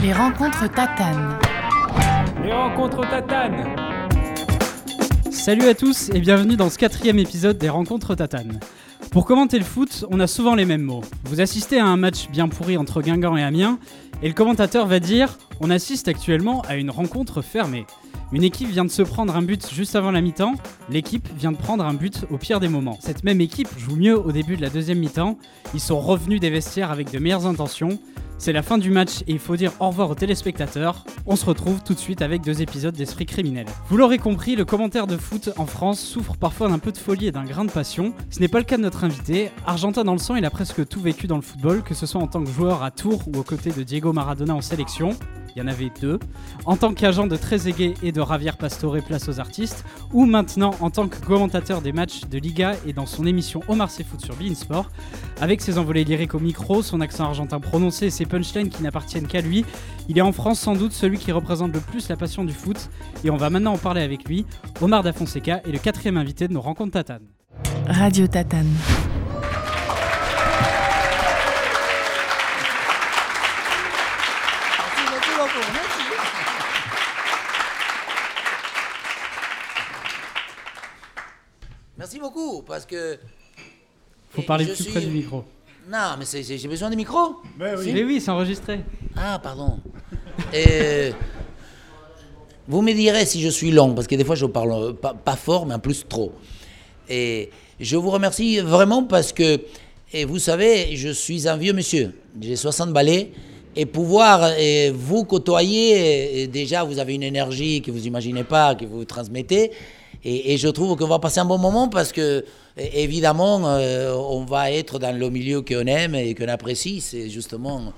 Les rencontres tatanes. Les rencontres tatanes Salut à tous et bienvenue dans ce quatrième épisode des rencontres tatanes. Pour commenter le foot, on a souvent les mêmes mots. Vous assistez à un match bien pourri entre Guingamp et Amiens, et le commentateur va dire On assiste actuellement à une rencontre fermée. Une équipe vient de se prendre un but juste avant la mi-temps, l'équipe vient de prendre un but au pire des moments. Cette même équipe joue mieux au début de la deuxième mi-temps, ils sont revenus des vestiaires avec de meilleures intentions, c'est la fin du match et il faut dire au revoir aux téléspectateurs. On se retrouve tout de suite avec deux épisodes d'Esprit criminel. Vous l'aurez compris, le commentaire de foot en France souffre parfois d'un peu de folie et d'un grain de passion. Ce n'est pas le cas de notre invité. Argentin dans le sang, il a presque tout vécu dans le football, que ce soit en tant que joueur à Tours ou aux côtés de Diego Maradona en sélection il y en avait deux, en tant qu'agent de Trezeguet et de Javier Pastore Place aux artistes, ou maintenant en tant que commentateur des matchs de Liga et dans son émission Omar C'est Foot sur Bein Sport, avec ses envolées lyriques au micro, son accent argentin prononcé et ses punchlines qui n'appartiennent qu'à lui. Il est en France sans doute celui qui représente le plus la passion du foot, et on va maintenant en parler avec lui. Omar Da Fonseca est le quatrième invité de nos rencontres Tatane. Radio Tatane. Merci beaucoup, parce que. Faut parler plus suis- près du micro. Non, mais c'est- j'ai besoin de micro. Mais oui, c'est enregistré. Ah, pardon. Et vous me direz si je suis long, parce que des fois je parle euh, pas, pas fort, mais en plus trop. Et je vous remercie vraiment parce que, et vous savez, je suis un vieux monsieur. J'ai 60 balais. Et pouvoir et vous côtoyer, et déjà vous avez une énergie que vous imaginez pas, que vous transmettez. Et, et je trouve qu'on va passer un bon moment parce que, évidemment, euh, on va être dans le milieu qu'on aime et qu'on apprécie. C'est justement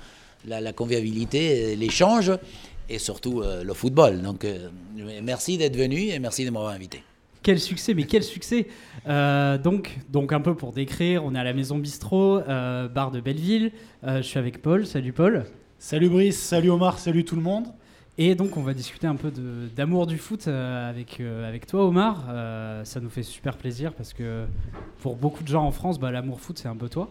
la, la convivialité, l'échange et surtout euh, le football. Donc, euh, merci d'être venu et merci de m'avoir invité. Quel succès, mais quel succès Euh, donc, donc un peu pour décrire, on est à la Maison Bistrot, euh, bar de Belleville. Euh, je suis avec Paul. Salut Paul. Salut Brice, salut Omar, salut tout le monde. Et donc on va discuter un peu d'amour du foot euh, avec, euh, avec toi Omar. Euh, ça nous fait super plaisir parce que pour beaucoup de gens en France, bah, l'amour foot c'est un peu toi.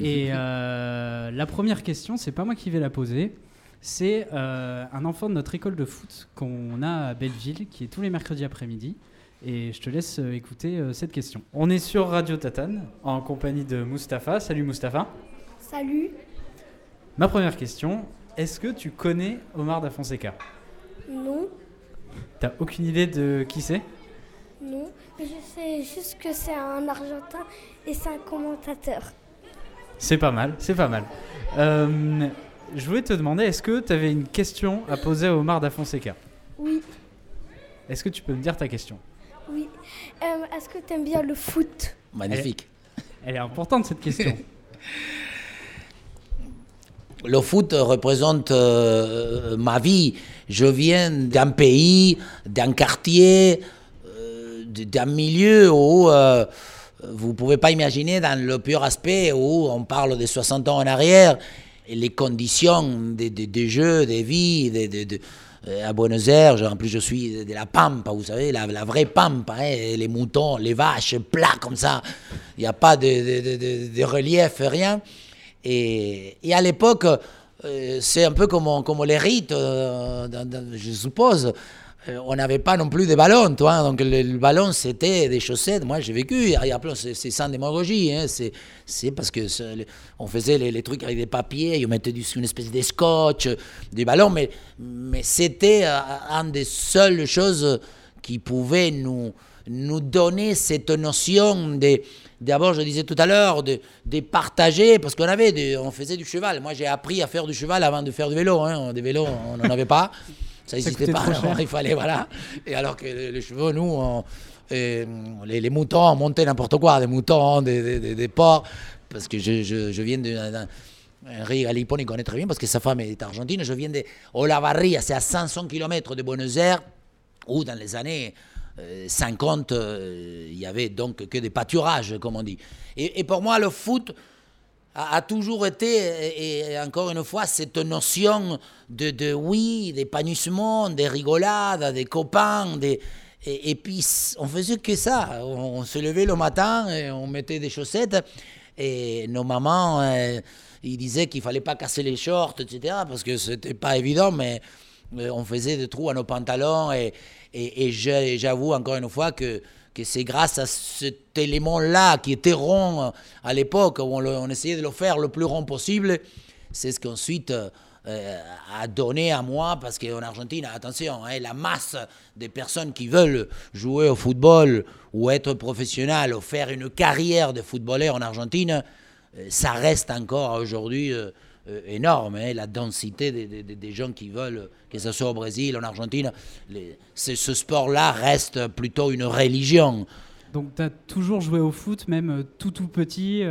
Et euh, la première question, c'est pas moi qui vais la poser. C'est euh, un enfant de notre école de foot qu'on a à Belleville, qui est tous les mercredis après-midi. Et je te laisse écouter euh, cette question. On est sur Radio Tatane, en compagnie de Mustapha. Salut Mustapha. Salut. Ma première question, est-ce que tu connais Omar Da Fonseca? Non, T'as aucune idée de qui c'est? Non. Mais je sais juste que c'est un Argentin et c'est un commentateur. C'est pas mal, c'est pas mal. Euh, je voulais te demander, est-ce que tu avais une question à poser à Omar Da Fonseca? Oui, Est-ce que tu peux me dire ta question? Oui. Euh, Est-ce que tu aimes bien le foot? Magnifique. Elle est importante cette question. Le foot représente euh, ma vie. Je viens d'un pays, d'un quartier, euh, d'un milieu où euh, vous ne pouvez pas imaginer dans le pur aspect où on parle de 60 ans en arrière les conditions des des- des jeux, des vies, euh, à Buenos Aires, en plus je suis de la Pampa, vous savez, la, vraie Pampa, hein, les moutons, les vaches, plats comme ça. Il n'y a pas de, de- de- de- de relief, rien. Et, à l'époque, euh, c'est un peu comme, les rites, euh, je suppose. Euh, on n'avait pas non plus de ballons, toi. Donc le, ballon, c'était des chaussettes. Moi, j'ai vécu. C'est sans démagogie. Hein, c'est parce que on faisait les, trucs avec des papiers, on mettait du, une espèce de scotch, des ballons. Mais, c'était une des seules choses qui pouvaient nous, nous donner cette notion de. D'abord, je disais tout à l'heure, de, de partager, parce qu'on avait, on faisait du cheval. Moi, j'ai appris à faire du cheval avant de faire du vélo. Hein. Des vélos, on n'en avait pas. Ça n'existait pas. alors il fallait, voilà. Et alors que les, les chevaux, nous, on- les, les moutons, on montait n'importe quoi, des moutons, des, des, des- des porcs. Parce que je, je, je viens de. d'un- Henri Galipone, il connaît très bien parce que sa femme est argentine. Je viens de Olavarria, c'est à 500 km de Buenos Aires, où dans les années 50, euh, il y avait donc que des pâturages, comme on dit. Et, pour moi, le foot a, toujours été, et, encore une fois, cette notion de, de oui, d'épanouissement, de rigolade, des copains, des, et, puis on faisait que ça. On, se levait le matin, et on mettait des chaussettes, et nos mamans, euh, il disait qu'il fallait pas casser les shorts, etc. Parce que c'était pas évident, mais euh, on faisait des trous à nos pantalons. Et, et, j'avoue encore une fois que, que c'est grâce à cet élément-là qui était rond euh, à l'époque, on, on essayait de le faire le plus rond possible. C'est ce qu'ensuite euh, euh, a donné à moi, parce qu'en Argentine, attention, hein, la masse des personnes qui veulent jouer au football ou être professionnel ou faire une carrière de footballeur en Argentine, euh, ça reste encore aujourd'hui euh, euh, énorme. hein, la densité des, des- des- des gens qui veulent, que ce soit au Brésil, en Argentine, les- ce, sport-là reste plutôt une religion. Donc, tu as toujours joué au foot, même euh, tout tout petit.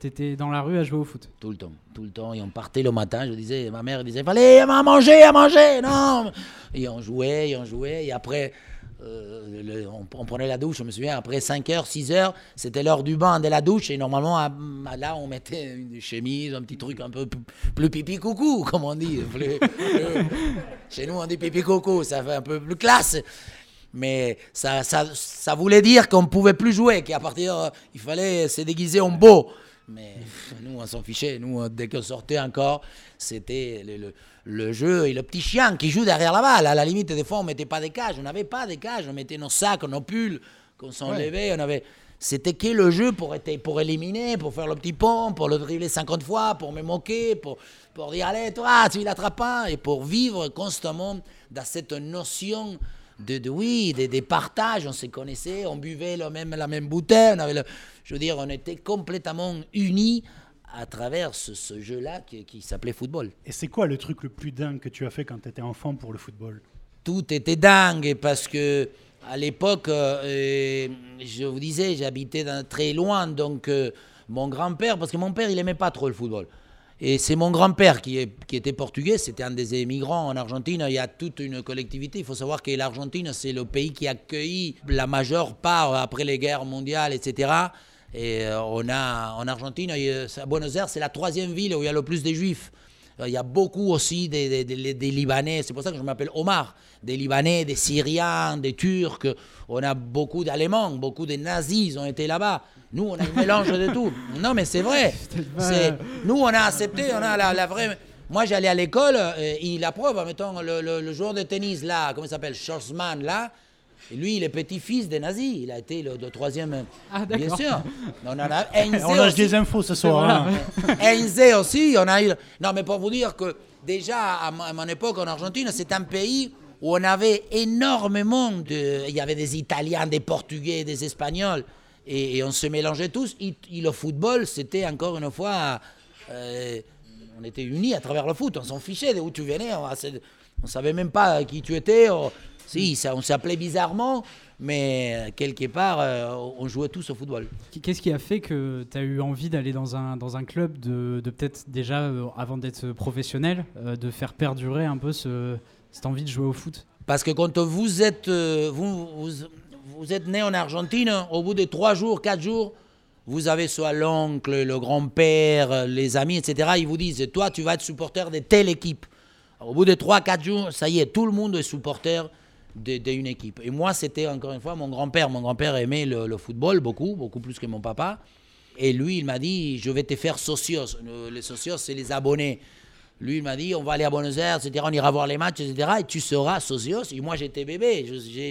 tu étais dans la rue à jouer au foot? Tout le temps, tout le temps. Et on partait le matin, je disais, ma mère disait, fallait à manger, à manger, non. Et on jouait, et on jouait. Et après, euh, on, prenait la douche, je me souviens, après 5 heures, 6 heures, c'était l'heure du bain de la douche. Et normalement, là, on mettait une chemise, un petit truc un peu plus, pipi coucou, comme on dit. Chez nous, on dit pipi coucou, ça fait un peu plus classe. Mais ça, ça, ça voulait dire qu'on ne pouvait plus jouer, qu'à partir, euh, il fallait se déguiser en beau. Mais nous, on s'en fichait. Nous, euh, dès qu'on sortait encore, c'était le, le- le jeu et le petit chien qui joue derrière la balle. À la limite, des fois, on ne mettait pas des cages. On n'avait pas des cages. On mettait nos sacs, nos pulls, qu'on s'enlevait. On avait... C'était que le jeu pour, être, pour éliminer, pour faire le petit pont, pour le dribbler 50 fois, pour me moquer, pour, pour dire allez, toi, tu l'attrapes pas, et pour vivre constamment dans cette notion de, de- oui, des, des partages, on se connaissait, on buvait le même, la même bouteille, on avait le- je veux dire, on était complètement unis à travers ce, ce jeu-là qui, qui s'appelait football. Et c'est quoi le truc le plus dingue que tu as fait quand tu étais enfant pour le football? Tout était dingue parce que à l'époque, euh, je vous disais, j'habitais très loin, donc euh, mon grand-père, parce que mon père, il aimait pas trop le football. Et c'est mon grand-père qui, était portugais, c'était un des émigrants en Argentine. Il y a toute une collectivité. Il faut savoir que l'Argentine, c'est le pays qui a accueilli la majeure part après les guerres mondiales, etc. Et euh, on a en Argentine, à Buenos Aires, c'est la troisième ville où il y a le plus de juifs. Euh, Il y a beaucoup aussi des, des- Libanais, c'est pour ça que je m'appelle Omar, des Libanais, des Syriens, des Turcs. On a beaucoup d'Allemands, beaucoup de nazis ont été là-bas. Nous, on a un mélange de tout. Non, mais c'est vrai. C'est- Nous, on a accepté, on a la, la vraie. Moi, j'allais à l'école, euh, il la preuve, mettons, le, le- le joueur de tennis, là, comment il s'appelle, Schwarzman, là, et lui, il est petit-fils des nazis. Il a été le, le troisième. Ah, Bien sûr. On en a Heinze On lâche aussi. des infos ce soir. Voilà. hein. Heinze aussi, on a eu. Non, mais pour vous dire que déjà à mon, à mon époque en Argentine, c'est un pays où on avait énormément de. Il y avait des Italiens, des Portugais, des Espagnols, et, et on se mélangeait tous. Et, et le football, c'était encore une fois. euh, on était unis à travers le foot, on s'en fichait d'où tu venais, on, ne savait même pas qui tu étais. on- si, ça, on s'appelait bizarrement, mais euh, quelque part, euh, on jouait tous au football. Qu'est-ce qui a fait que tu as eu envie d'aller dans un, dans un club, de, de peut-être déjà, euh, avant d'être professionnel, euh, de faire perdurer un peu ce, cette envie de jouer au foot? Parce que quand vous êtes, vous, vous, vous êtes né en Argentine, au bout de trois jours, quatre jours, vous avez soit l'oncle, le grand-père, les amis, etc. Ils vous disent, toi, tu vas être supporter de telle équipe. Au bout de trois, quatre jours, ça y est, tout le monde est supporter d'une équipe. Et moi, c'était encore une fois mon grand-père. Mon grand-père aimait le, le football beaucoup, beaucoup plus que mon papa. Et lui, il m'a dit, je vais te faire socios. Le- Les socios, c'est les abonnés. Lui, il m'a dit, on va aller à Buenos Aires, etc. On ira voir les matchs, etc. Et tu seras socios. Et moi, j'étais bébé.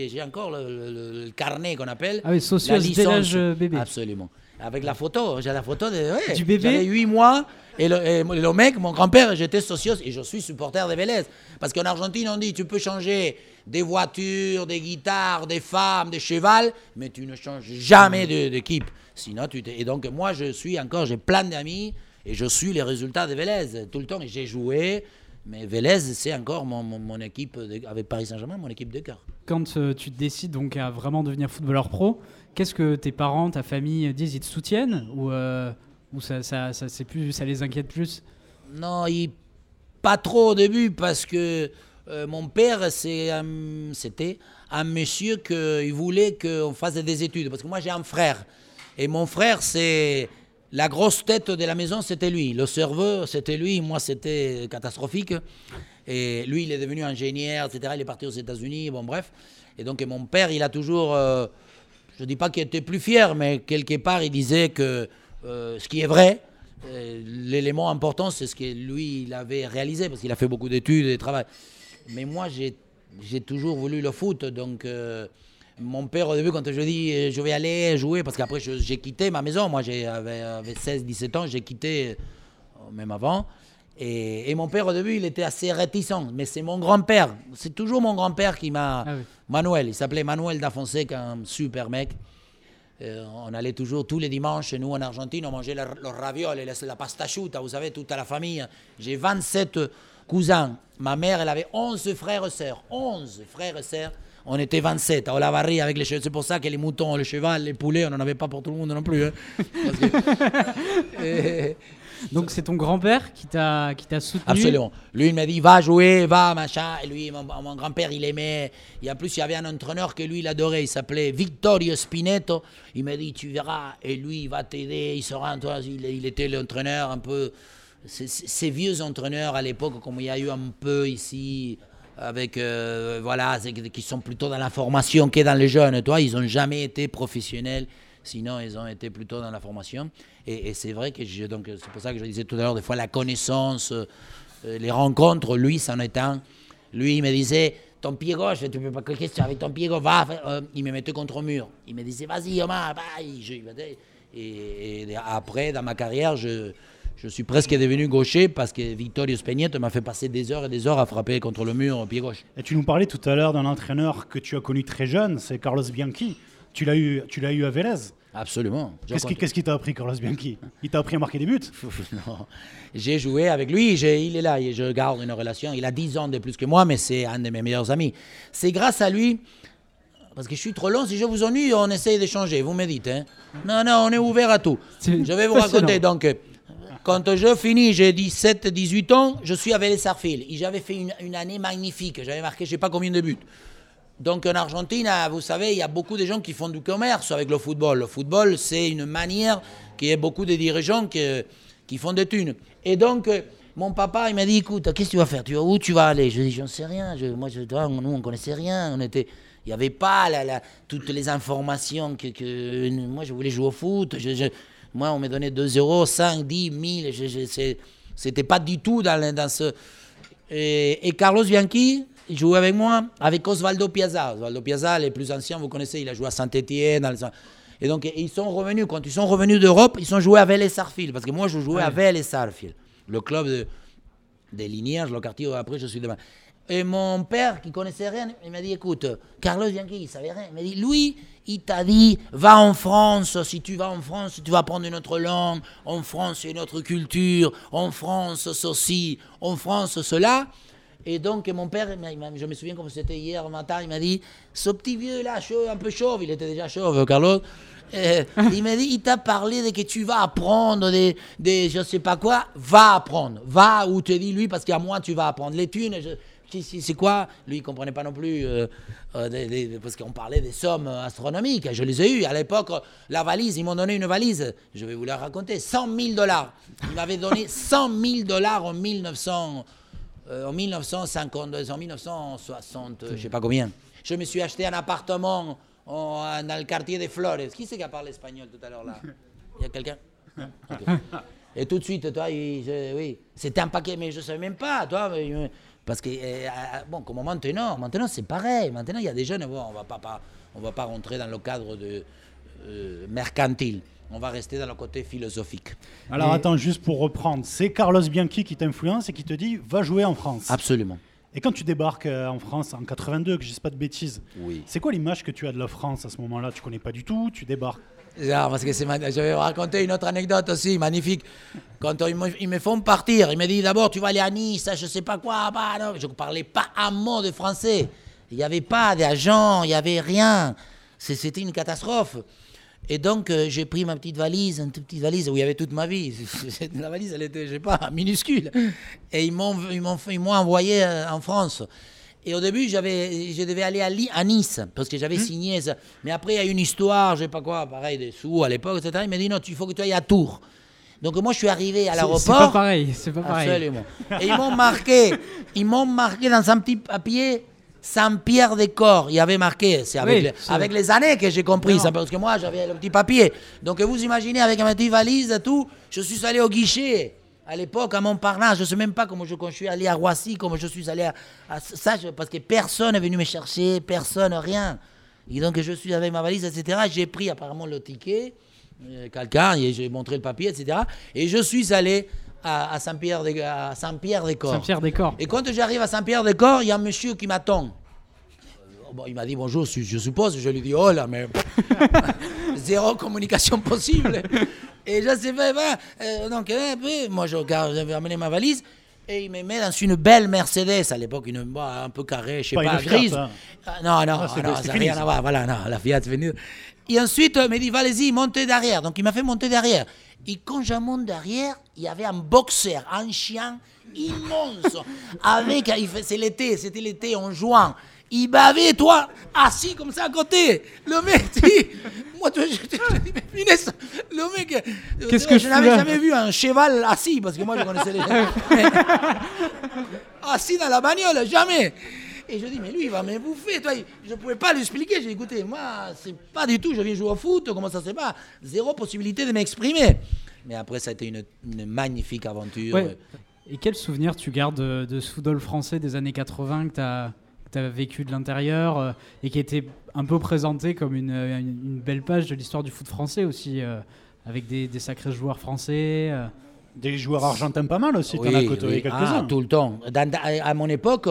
J'ai encore le, le- le carnet qu'on appelle. Ah oui, socios dès l'âge, euh, bébé. Absolument. Avec la photo. J'ai la photo de, ouais, Du bébé J'avais 8 mois. Et le, et le mec, mon grand-père, j'étais socios. Et je suis supporter de Vélez. Parce qu'en Argentine, on dit, tu peux changer des voitures, des guitares, des femmes, des chevals, mais tu ne changes jamais d'équipe. Sinon, tu Et donc, moi, je suis encore, j'ai plein d'amis et je suis les résultats de Vélez tout le temps. J'ai joué, mais Vélez, c'est encore mon, mon- mon équipe, de- avec Paris Saint-Germain, mon équipe de cœur. Quand euh, tu décides donc à vraiment devenir footballeur pro, qu'est-ce que tes parents, ta famille disent? Ils te soutiennent? Ou, euh, ou ça, ça, ça, c'est plus, ça les inquiète plus? Non, pas trop au début parce que euh, mon père, un- c'était un monsieur qui voulait qu'on fasse des études. Parce que moi, j'ai un frère. Et mon frère, c'est la grosse tête de la maison, c'était lui. Le cerveau, c'était lui. Moi, c'était catastrophique. Et lui, il est devenu ingénieur, etc. Il est parti aux États-Unis. Bon, bref. Et donc, mon père, il a toujours. euh, je ne dis pas qu'il était plus fier, mais quelque part, il disait que euh, ce qui est vrai, euh, l'élément important, c'est ce que lui, il avait réalisé, parce qu'il a fait beaucoup d'études et de travail. Mais moi, j'ai toujours voulu le foot, donc mon père, au début, quand je dis euh, je vais aller jouer, parce qu'après j'ai quitté ma maison, moi j'avais 16-17 ans, j'ai quitté euh, même avant. Et, et mon père, au début, il était assez réticent, mais c'est mon grand-père, c'est toujours mon grand-père qui m'a. Ah oui. Manuel, il s'appelait Manuel da Fonseca, un super mec. Euh, on allait toujours tous les dimanches, nous en Argentine, on mangeait le, le ravioli, la, la pasta asciutta, vous savez, toute la famille. J'ai 27 cousins. Ma mère, elle avait 11 frères et sœurs. 11 frères et sœurs. On était 27 à Olavarri avec les chevaux. C'est pour ça que les moutons, le cheval, les poulets, on n'en avait pas pour tout le monde non plus. hein. Parce que- Et- Donc c'est ton grand-père qui t'a qui t'a soutenu? Absolument. Lui, il m'a dit, va jouer, va, machin. Et lui, mon, mon grand-père, il aimait. Et en plus, il y avait un entraîneur que lui, il adorait. Il s'appelait Vittorio Spinetto. Il m'a dit, tu verras. Et lui, il va t'aider. Il sera, toi, il, il était l'entraîneur un peu. Ces vieux entraîneurs à l'époque, comme il y a eu un peu ici, avec. euh, voilà, qui sont plutôt dans la formation que dans les jeunes. Toi, ils n'ont jamais été professionnels. Sinon, ils ont été plutôt dans la formation. Et, c'est vrai que donc c'est pour ça que je disais tout à l'heure, des fois la connaissance, euh, euh, les rencontres, lui, c'en est un. Lui, il me disait, ton pied gauche, tu peux pas que question avec ton pied gauche, va. il me mettait contre le mur. Il me disait, vas-y, Omar, et, et après, dans ma carrière, je, je suis presque devenu gaucher parce que Vittorio Spagnetti m'a fait passer des heures et des heures à frapper contre le mur au pied gauche. Et tu nous parlais tout à l'heure d'un entraîneur que tu as connu très jeune, c'est Carlos Bianchi. Tu l'as eu, tu l'as eu à Vélez. Absolument. Qu'est-ce qui t'a appris, Carlos Bianchi? Il t'a appris à marquer des buts? Non. J'ai joué avec lui, il est là, et je garde une relation. Il a 10 ans de plus que moi, mais c'est un de mes meilleurs amis. C'est grâce à lui, parce que je suis trop long, si je vous ennuie, on essaye d'échanger, vous me dites. hein. Non, non, on est ouvert à tout. Je vais vous raconter. Donc, euh, quand je finis, j'ai 17, 18 ans, je suis Sarfield. Et J'avais fait une, année magnifique, j'avais marqué je ne sais pas combien de buts. Donc en Argentine, ah, vous savez, il y a beaucoup de gens qui font du commerce avec le football. Le football, c'est une manière qu'il y a beaucoup de dirigeants qui, font des thunes. Et donc, euh, mon papa, il m'a dit, écoute, qu'est-ce que tu vas faire? Tu Où tu vas aller? Je lui ai dit, j'en sais rien. Moi, je, toi, nous, on connaissait rien. Il n'y avait pas toutes les informations que, Moi, je voulais jouer au foot. Moi, on me donnait 2 euros, 5, 10, 1000. Je, je, c'est- c'était pas du tout dans, ce... Et, et Carlos Bianchi, jouait avec moi, avec Osvaldo Piazza. Osvaldo Piazza, les plus anciens, vous connaissez, il a joué à Saint-Étienne. Et donc, ils sont revenus, quand ils sont revenus d'Europe, ils sont joués à Vélez Sarfield. Parce que moi, je jouais à Vélez Sarfield, le club de, des Linières, le quartier où après je suis demain. Et mon père, qui connaissait rien, il m'a dit écoute, Carlos Bianchi, il savait rien. Il m'a dit lui, il t'a dit va en France. Si tu vas en France, tu vas apprendre une autre langue. En France, une autre culture. En France, ceci. En France, cela. Et donc, mon père, je me souviens comme c'était hier matin, il m'a dit ce petit vieux là, chauve, un peu chauve, il était déjà chauve, Carlos. Euh, il m'a dit, il t'a parlé de que tu vas apprendre des, des je sais pas quoi, va apprendre, va où te dit lui, parce qu'à moi tu vas apprendre les thunes. C'est- quoi Lui, il comprenait pas non plus, euh, euh, parce qu'on parlait des sommes astronomiques. Je les ai eues. À l'époque, la valise, ils m'ont donné une valise, je vais vous la raconter, 100 000 dollars. Il m'avait donné 100 000 dollars en 1900. Euh, en 1952, en 1960, euh, je sais pas combien. Je me suis acheté un appartement en- dans le quartier des Flores. Qui c'est qui a parlé espagnol tout à l'heure là Il y a quelqu'un. Et tout de suite, toi, oui, c'était un paquet, mais je ne savais même pas, toi, euh, parce que, euh, euh, bon, comme maintenant, maintenant c'est pareil. Maintenant, il y a des jeunes, bon, on va pas, pas- on va pas rentrer dans le cadre de euh, mercantile. On va rester dans le côté philosophique. Alors Et- attends, juste pour reprendre, c'est Carlos Bianchi qui t'influence et qui te dit va jouer en France. Absolument. Et quand tu débarques euh, en France en 82, que je dise pas de bêtises, Oui. c'est quoi l'image que tu as de la France à ce moment-là? Tu connais pas du tout, tu débarques. Ah, parce que c'est je vais vous raconter une autre anecdote aussi, magnifique. Quand ils me, font partir, ils me disent d'abord tu vas aller à Nice, je sais pas quoi. Bah. Je ne parlais pas un mot de français. Il n'y avait pas d'agent, il n'y avait rien. C'était une catastrophe. Et donc, euh, j'ai pris ma petite valise, une toute petite valise où il y avait toute ma vie. La valise, elle était, je sais pas, minuscule. Et ils m'ont envoyé euh, en France. Et au début, j'avais, je devais aller à, Nice, parce que j'avais signé ça. Mais après, il y a une histoire, je sais pas quoi, pareil, des sous à l'époque, etc. Il m'a dit, non, il faut que tu ailles à Tours. Donc moi, je suis arrivé à l'aéroport. C'est pas pareil, c'est pas pareil. Absolument. Et ils m'ont marqué, ils m'ont marqué dans un petit papier Saint-Pierre-des-Corps. Il y avait marqué. C'est avec, Oui, les- c'est- avec les années que j'ai compris Non. ça, parce que moi, j'avais le petit papier. Donc, vous imaginez, avec ma petite valise et tout, je suis allé au guichet. À l'époque, à Montparnasse, je ne sais même pas comment je, quand je suis allé à Roissy, comment je suis allé à, à ça, je- parce que personne n'est venu me chercher, personne, rien. Et donc, je suis avec ma valise, etc. J'ai pris apparemment le ticket, euh, quelqu'un, et j'ai montré le papier, etc. Et je suis allé à, à Saint-Pierre-des- à Saint-Pierre-des-Corps. Saint-Pierre-des-Corps. Et quand j'arrive à Saint-Pierre-des-Corps, il y a un monsieur qui m'attend. Bon, il m'a dit bonjour, je je suppose. Je lui dis oh là, mais zéro communication possible. Et je sais pas, voilà. Euh, donc, euh, moi, je regarde, j'avais amené ma valise. Et il me met dans une belle Mercedes, à l'époque, une bon, un peu carrée, je sais Pas pas, une Fiat, grise. hein. Ah, non, non, Ah, c'est non, que- ça c'est n'a fini, rien ça. à voir. Voilà, non, la Fiat est venue. Et ensuite, il m'a dit, allez-y, montez derrière. Donc, il m'a fait monter derrière. Et quand je monte derrière, il y avait un boxer, un chien immense. avec, c'est l'été, c'était l'été en juin. Il bavait, toi, assis comme ça à côté. Le mec, dit, moi, je, dis, mais punaise, le mec. euh, Qu'est-ce que je je n'avais jamais vu un cheval assis, parce que moi, je connaissais les assis dans la bagnole, jamais. Et je dis, mais lui, il va me bouffer. Toi, je ne pouvais pas lui expliquer. J'ai dit, écoutez, moi, c'est pas du tout, je viens jouer au foot, comment ça se passe? Zéro possibilité de m'exprimer. Mais après, ça a été une, une magnifique aventure. Ouais. Et quel souvenir tu gardes de, de ce football français des années 80 que tu as, vécu de l'intérieur euh, et qui était un peu présenté comme une, une- une belle page de l'histoire du foot français aussi, euh, avec des, des sacrés joueurs français euh. Des joueurs argentins pas mal aussi, t'en Oui, as côtoyé oui. quelques-uns. Ah, tout le temps. Dans- à mon époque,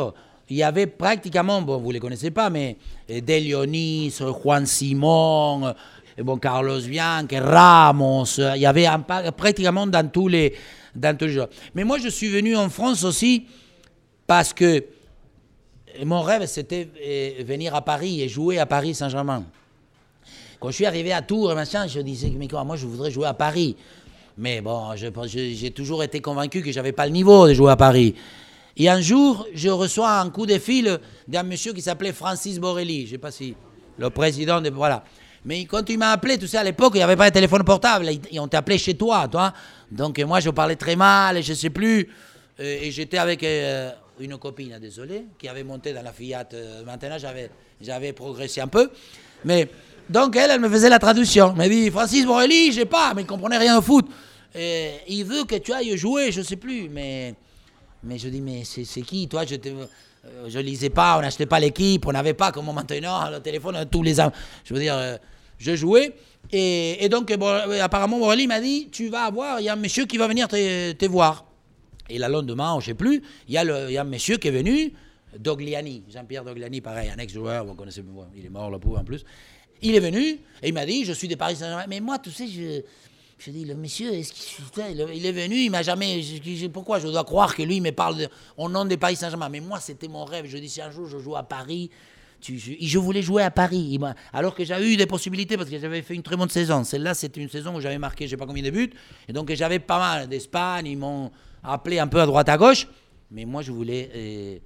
il y avait pratiquement, bon, vous ne les connaissez pas, mais euh, Delionis, Juan Simon, euh, bon, Carlos Bianchi, Ramos, euh, il y avait un pratiquement dans tous les dans tous les joueurs. Mais moi, je suis venu en France aussi parce que mon rêve, c'était euh, venir à Paris et jouer à Paris Saint-Germain. Quand je suis arrivé à Tours et machin, je disais, mais quoi, moi je voudrais jouer à Paris. Mais bon, j'ai toujours été convaincu que j'avais pas le niveau de jouer à Paris. Et un jour, je reçois un coup de fil d'un monsieur qui s'appelait Francis Borelli. Je sais pas si le président de voilà. Mais quand il m'a appelé, tu sais, à l'époque, il n'y avait pas de téléphone portable. Ils, ont appelé chez toi, toi. Donc moi, je parlais très mal, je sais plus. Euh, et j'étais avec euh, une copine, désolé, qui avait monté dans la Fiat. Euh, Maintenant, j'avais, j'avais progressé un peu. Mais donc, elle, elle me faisait la traduction. Elle m'a dit Francis Borelli, je sais pas, mais il comprenait rien au foot. Il veut que tu ailles jouer, je sais plus. Mais, mais je dis Mais c'est, qui Toi, je ne je lisais pas, on n'achetait pas l'équipe, on n'avait pas comme maintenant le téléphone tous les ans. Je veux dire, euh, je jouais. Et, donc, bon, euh, apparemment, Borelli m'a dit Tu vas avoir, il y a un monsieur qui va venir te, te voir. Et le lendemain, je ne sais plus, il y, a le- il y a un monsieur qui est venu, Dogliani, Jean-Pierre Dogliani, pareil, un ex-joueur, vous connaissez, il est mort le pauvre en plus. Il est venu et il m'a dit, je suis de Paris Saint-Germain. Mais moi, tu sais, je, je dis, le monsieur, est-ce qu'il il est- venu, il m'a jamais. je- pourquoi je dois croire que lui, il me parle de- au nom de Paris Saint-Germain Mais moi, c'était mon rêve. Je dis, si un jour je joue à Paris, tu- je, je voulais jouer à Paris. Alors que j'avais eu des possibilités parce que j'avais fait une très bonne saison. Celle-là, c'était une saison où j'avais marqué je sais pas combien de buts. Et donc, j'avais pas mal d'Espagne. Ils m'ont appelé un peu à droite à gauche. Mais moi, je voulais. euh,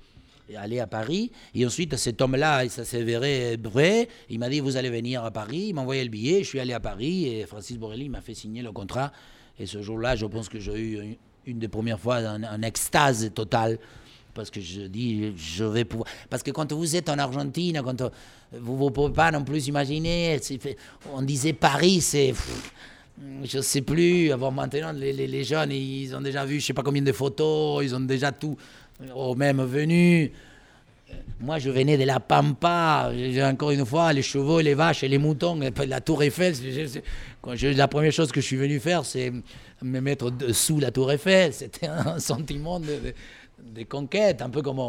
aller à Paris. Et ensuite, cet homme-là, ça s'est avéré vrai. Il m'a dit, vous allez venir à Paris. Il m'a envoyé le billet. Je suis allé à Paris et Francis Borelli m'a fait signer le contrat. Et ce jour-là, je pense que j'ai eu une, des premières fois un, extase totale. Parce que je dis, je vais pouvoir. Parce que quand vous êtes en Argentine, quand euh, vous ne pouvez pas non plus imaginer, on disait Paris, c'est. Pff, Je sais plus. Avant maintenant, les, les- les jeunes, ils ont déjà vu je sais pas combien de photos, ils ont déjà tout au même venu. Moi, je venais de la Pampa. Encore une fois les chevaux, les vaches et les moutons. La Tour Eiffel. la première chose que je suis venu faire, c'est me mettre sous la Tour Eiffel. C'était un sentiment de, conquête, un peu comme,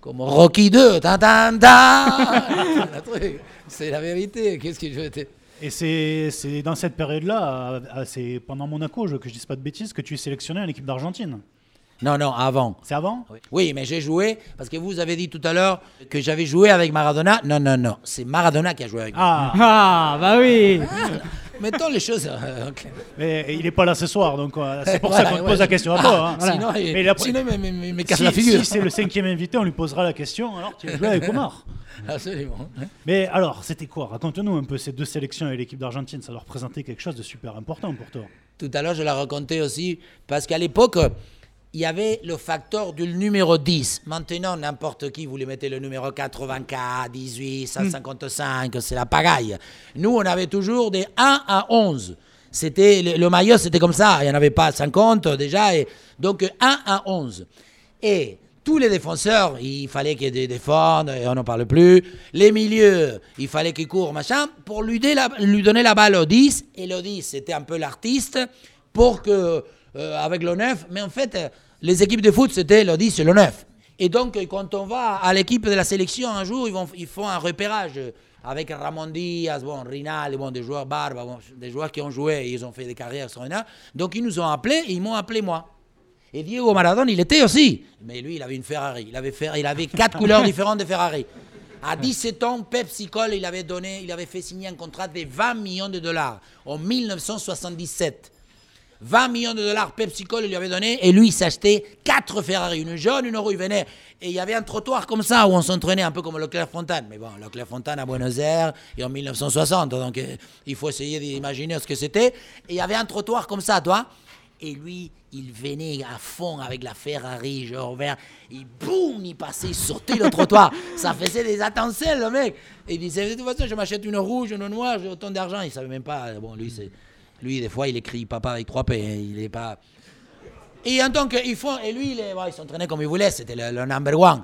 comme Rocky 2. Tan, tan, tan. Le truc. C'est la vérité. Qu'est-ce que je te- Et c'est c'est dans cette période-là, euh, euh, c'est pendant Monaco, je, que je dise pas de bêtises, que tu es sélectionné en équipe d'Argentine. Non, non, avant. C'est avant? Oui. Oui, mais j'ai joué, parce que vous avez dit tout à l'heure que j'avais joué avec Maradona. Non, non, non, c'est Maradona qui a joué avec moi. Ah, Ah, bah oui Mettons les choses. euh, ok. mais il n'est pas là ce soir, donc euh, c'est pour Voilà, ça qu'on te ouais. pose la question à Ah, toi. hein. Sinon, il, Mais la- sinon, il casse si, la figure. si c'est le cinquième invité, on lui posera la question. Alors, tu as joué avec Omar. Absolument. Mais alors, c'était quoi? Raconte-nous un peu ces deux sélections avec l'équipe d'Argentine. Ça doit représenter quelque chose de super important pour toi. Tout à l'heure, je l'ai raconté aussi, parce qu'à l'époque, il y avait le facteur du numéro 10. Maintenant, n'importe qui, vous lui mettez le numéro 84, 18, 155, c'est la pagaille. Nous, on avait toujours des 1 à 11. C'était, le, le maillot, c'était comme ça. Il n'y en avait pas 50 déjà. Et, donc, 1 à 11. Et tous les défenseurs, il fallait qu'ils dé- défendent, et on n'en parle plus. Les milieux, il fallait qu'ils courent, machin, pour lui, la- lui donner la balle au 10. Et le 10, c'était un peu l'artiste pour que, avec le 9, mais en fait, euh, les équipes de foot, c'était le 10 et le 9. Et donc, euh, quand on va à l'équipe de la sélection, un jour, ils, vont, ils font un repérage euh, avec Ramon Diaz, bon, Rinal, bon, des joueurs barbes, bon, des joueurs qui ont joué, ils ont fait des carrières extraordinaires. Donc, ils nous ont appelés et ils m'ont appelé moi. Et Diego Maradona, il était aussi. Mais lui, il avait une Ferrari. Il avait, fait, il avait quatre couleurs différentes de Ferrari. À 17 ans, Pepsi Cola, il avait, donné, il avait fait signer un contrat de 20 millions de dollars en 1977. 20 millions de dollars Pepsi Cola lui avait donné et lui il s'achetait quatre Ferrari, une jaune, une rouge, il venait et il y avait un trottoir comme ça où on s'entraînait un peu comme le Clairefontaine. Mais bon, le Clairefontaine à Buenos Aires et en 1960, donc euh, il faut essayer d'imaginer ce que c'était. Et il y avait un trottoir comme ça, toi. Et lui, il venait à fond avec la Ferrari, genre vert. Et boum, il passait, il sautait le trottoir. Ça faisait des étincelles, le mec. Et il disait, de toute façon, je m'achète une rouge, une noire, j'ai autant d'argent. Il savait même pas. Bon, lui, c'est. Lui, des fois, il écrit papa avec 3 P. hein, Il est pas. Et donc, ils font. Et lui, il, est- bon, il s'entraînait comme il voulait. C'était le, le number one.